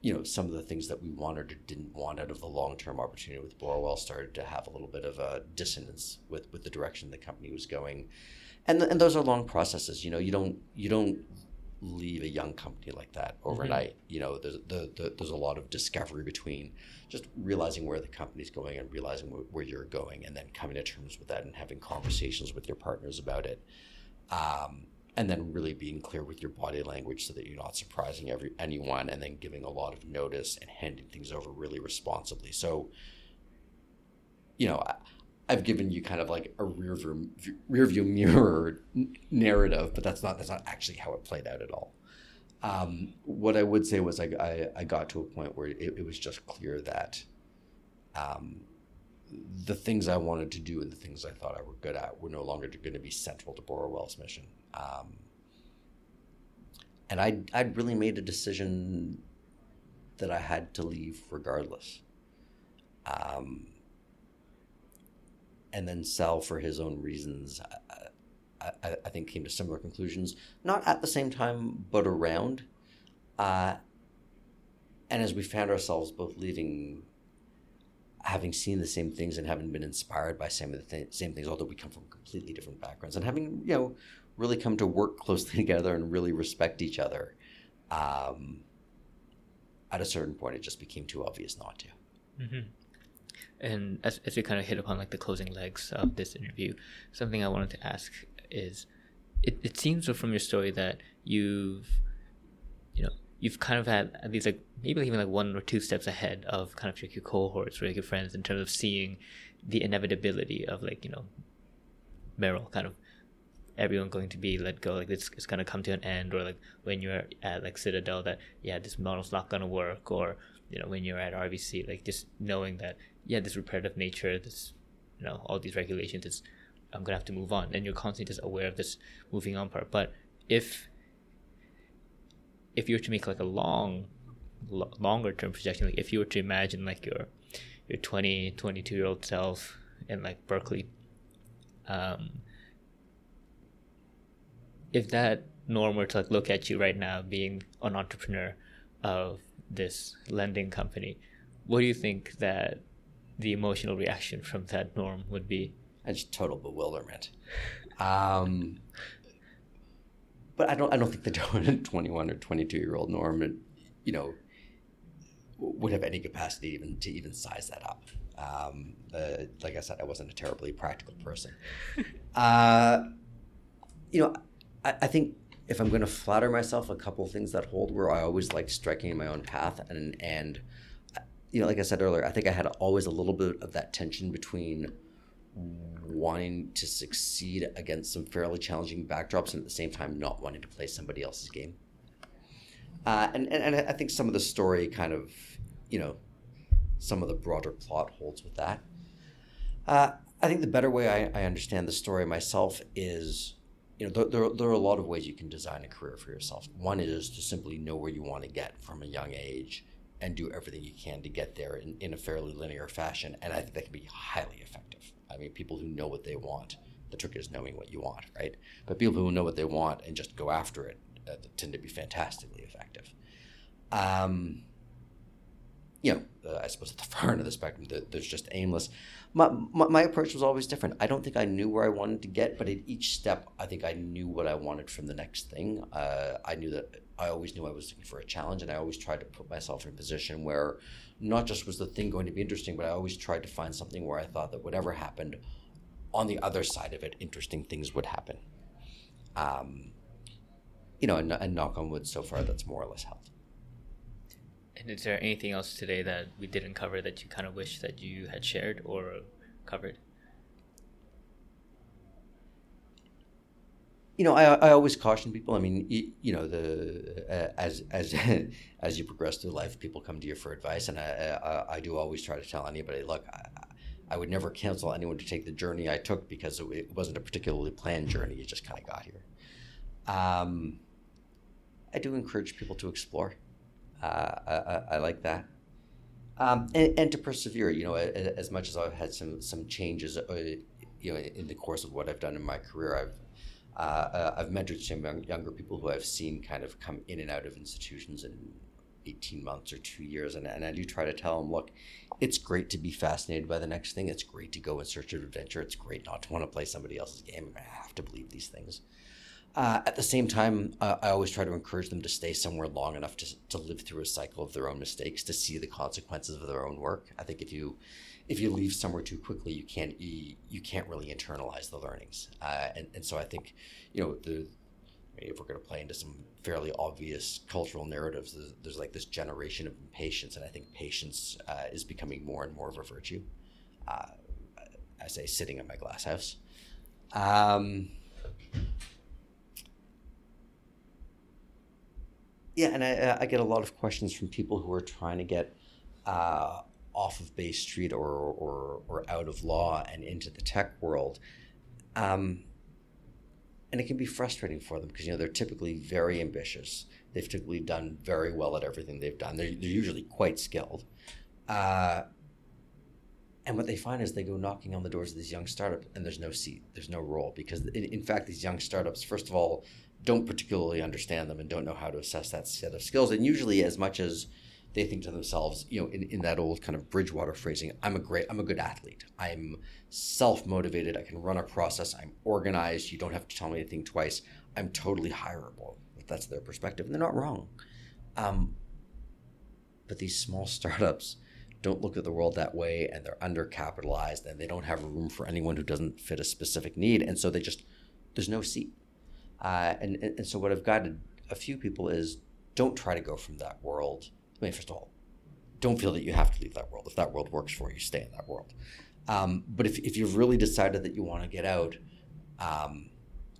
you know some of the things that we wanted or didn't want out of the long term opportunity with Borrowell started to have a little bit of a dissonance with with the direction the company was going, and and those are long processes. You know, you don't you don't leave a young company like that overnight. Mm-hmm. You know, there's the, the, there's a lot of discovery between just realizing where the company's going and realizing wh- where you're going, and then coming to terms with that and having conversations with your partners about it. Um, and then really being clear with your body language so that you're not surprising every anyone, and then giving a lot of notice and handing things over really responsibly. So, you know, I've given you kind of like a rear view, rear view mirror narrative, but that's not that's not actually how it played out at all. Um, what I would say was I, I, I, got to a point where it, it was just clear that um, the things I wanted to do and the things I thought I were good at were no longer going to be central to Borrowell's mission. Um, and I I'd really made a decision that I had to leave regardless. Um, and then Sal for his own reasons. I, I, I, think came to similar conclusions, not at the same time, but around. Uh, and as we found ourselves both leaving, having seen the same things and having been inspired by some of the th- same things, although we come from completely different backgrounds, and having you know really come to work closely together and really respect each other. Um, at a certain point, it just became too obvious not to. Mm-hmm. And as, as we kind of hit upon like the closing legs of this interview, something I wanted to ask is, it, it seems from your story that you've, you know, you've kind of had these like maybe even like one or two steps ahead of kind of your cohorts or your friends in terms of seeing the inevitability of like you know Merrill kind of everyone going to be let go like it's, it's going to come to an end or like when you're at like citadel that yeah this model's not going to work or you know when you're at rbc like just knowing that yeah this repetitive nature this you know all these regulations is i'm going to have to move on. And you're constantly just aware of this moving on part. But if if you were to make like a long lo- longer term projection like if you were to imagine like your your 20 22 year old self in like berkeley um if that norm were to like look at you right now being an entrepreneur of this lending company what do you think that the emotional reaction from that norm would be? It's total bewilderment. Um, but i don't i don't think the 21 or 22 year old norm you know would have any capacity even to even size that up. Um, uh, like i said i wasn't a terribly practical person. Uh, you know I, I think if I'm going to flatter myself, a couple things that hold where I always like striking my own path and and you know, like I said earlier, I think I had always a little bit of that tension between wanting to succeed against some fairly challenging backdrops and at the same time not wanting to play somebody else's game. Uh, and, and, and I think some of the story kind of, you know, some of the broader plot holds with that. Uh, I think the better way I, I understand the story myself is you know, there, there, are a lot of ways you can design a career for yourself. One is to simply know where you want to get from a young age and do everything you can to get there in, in a fairly linear fashion. And I think that can be highly effective. I mean, people who know what they want, the trick is knowing what you want, right? But people who know what they want and just go after it uh, tend to be fantastically effective. Um, you know, uh, I suppose at the far end of the spectrum, there's just aimless my, my, my approach was always different. I don't think I knew where I wanted to get, but at each step, I think I knew what I wanted from the next thing. Uh, I knew that I always knew I was looking for a challenge, and I always tried to put myself in a position where not just was the thing going to be interesting, but I always tried to find something where I thought that whatever happened on the other side of it, interesting things would happen. Um, you know, and, and knock on wood, so far that's more or less held. And is there anything else today that we didn't cover that you kind of wish that you had shared or covered? You know, I, I always caution people. I mean, you, you know, the uh, as as as you progress through life, people come to you for advice, and I I, I do always try to tell anybody, look, I, I would never cancel anyone to take the journey I took because it, it wasn't a particularly planned journey. You just kind of got here. Um, I do encourage people to explore. I, I, like that. Um, and, and, to persevere, you know, as much as I've had some some changes, uh, you know, in the course of what I've done in my career, I've uh, uh, I've mentored some young, younger people who I've seen kind of come in and out of institutions in 18 months or two years. And, and I do try to tell them, look, it's great to be fascinated by the next thing. It's great to go in search of adventure. It's great not to want to play somebody else's game. I have to believe these things. Uh, at the same time, uh, I always try to encourage them to stay somewhere long enough to, to live through a cycle of their own mistakes, to see the consequences of their own work. I think if you if you leave somewhere too quickly, you can't you, can't really internalize the learnings. Uh, and, and so I think, you know, the if we're going to play into some fairly obvious cultural narratives, there's, there's like this generation of impatience, and I think patience uh, is becoming more and more of a virtue. Uh, I say sitting in my glass house. Um, yeah, and I, I, get a lot of questions from people who are trying to get uh, off of Bay Street or, or, or out of law and into the tech world. Um, and it can be frustrating for them because you know they're typically very ambitious. They've typically done very well at everything they've done. They're, they're usually quite skilled. Uh, and what they find is they go knocking on the doors of these young startups and there's no seat, there's no role because in, in fact these young startups, first of all, don't particularly understand them and don't know how to assess that set of skills. And usually, as much as they think to themselves, you know, in, in that old kind of Bridgewater phrasing, I'm a great, I'm a good athlete. I'm self motivated. I can run a process. I'm organized. You don't have to tell me anything twice. I'm totally hireable. If that's their perspective, and they're not wrong. Um, but these small startups don't look at the world that way and they're undercapitalized and they don't have room for anyone who doesn't fit a specific need. And so they just, there's no seat. Uh, and, and so what I've guided a few people is don't try to go from that world. I mean, first of all, don't feel that you have to leave that world. If that world works for you, stay in that world. Um, but if, if you've really decided that you want to get out, um,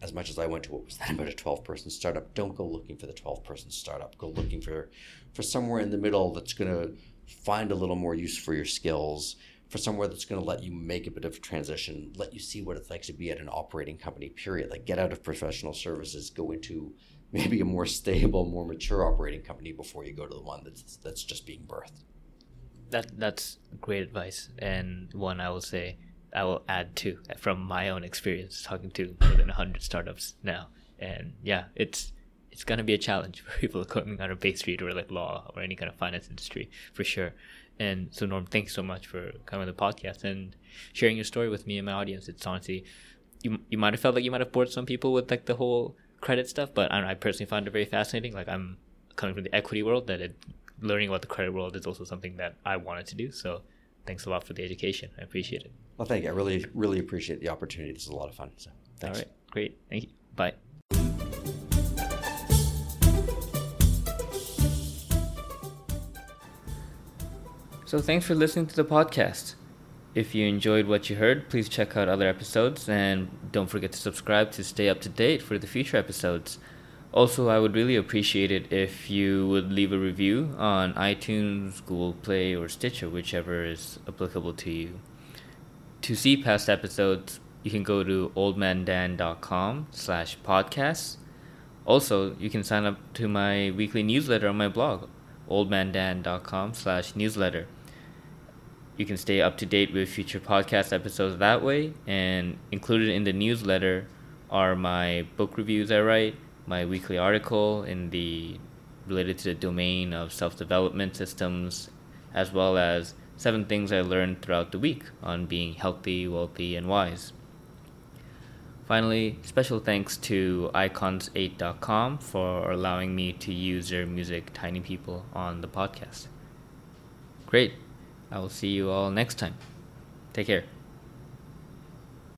as much as I went to what was then about a 12 person startup, don't go looking for the 12 person startup. Go looking for, for somewhere in the middle that's going to find a little more use for your skills, for somewhere that's going to let you make a bit of a transition, let you see what it's like to be at an operating company, period. Like get out of professional services, go into maybe a more stable, more mature operating company before you go to the one that's, that's just being birthed. That, that's great advice. And one I will say, I will add to from my own experience talking to more than 100 startups now. And yeah, it's it's gonna be a challenge for people coming out of Bay Street or like law or any kind of finance industry for sure. And so Norm, thanks so much for coming to the podcast and sharing your story with me and my audience. It's honestly you you might have felt like you might have bored some people with like the whole credit stuff, but I, I personally found it very fascinating. Like I'm coming from the equity world, that it, learning about the credit world is also something that I wanted to do. So thanks a lot for the education. I appreciate it. Well, thank you. I really, really appreciate the opportunity. This is a lot of fun. So, thanks. All right, great. Thank you. Bye. So, thanks for listening to the podcast. If you enjoyed what you heard, please check out other episodes and don't forget to subscribe to stay up to date for the future episodes. Also, I would really appreciate it if you would leave a review on iTunes, Google Play, or Stitcher, whichever is applicable to you. To see past episodes, you can go to oldmandan.com slash podcasts. Also, you can sign up to my weekly newsletter on my blog, oldmandan.com slash newsletter. You can stay up to date with future podcast episodes that way, and included in the newsletter are my book reviews I write, my weekly article in the related to the domain of self-development systems, as well as seven things I learned throughout the week on being healthy, wealthy, and wise. Finally, special thanks to icons8.com for allowing me to use their music Tiny People on the podcast. Great. I will see you all next time. Take care.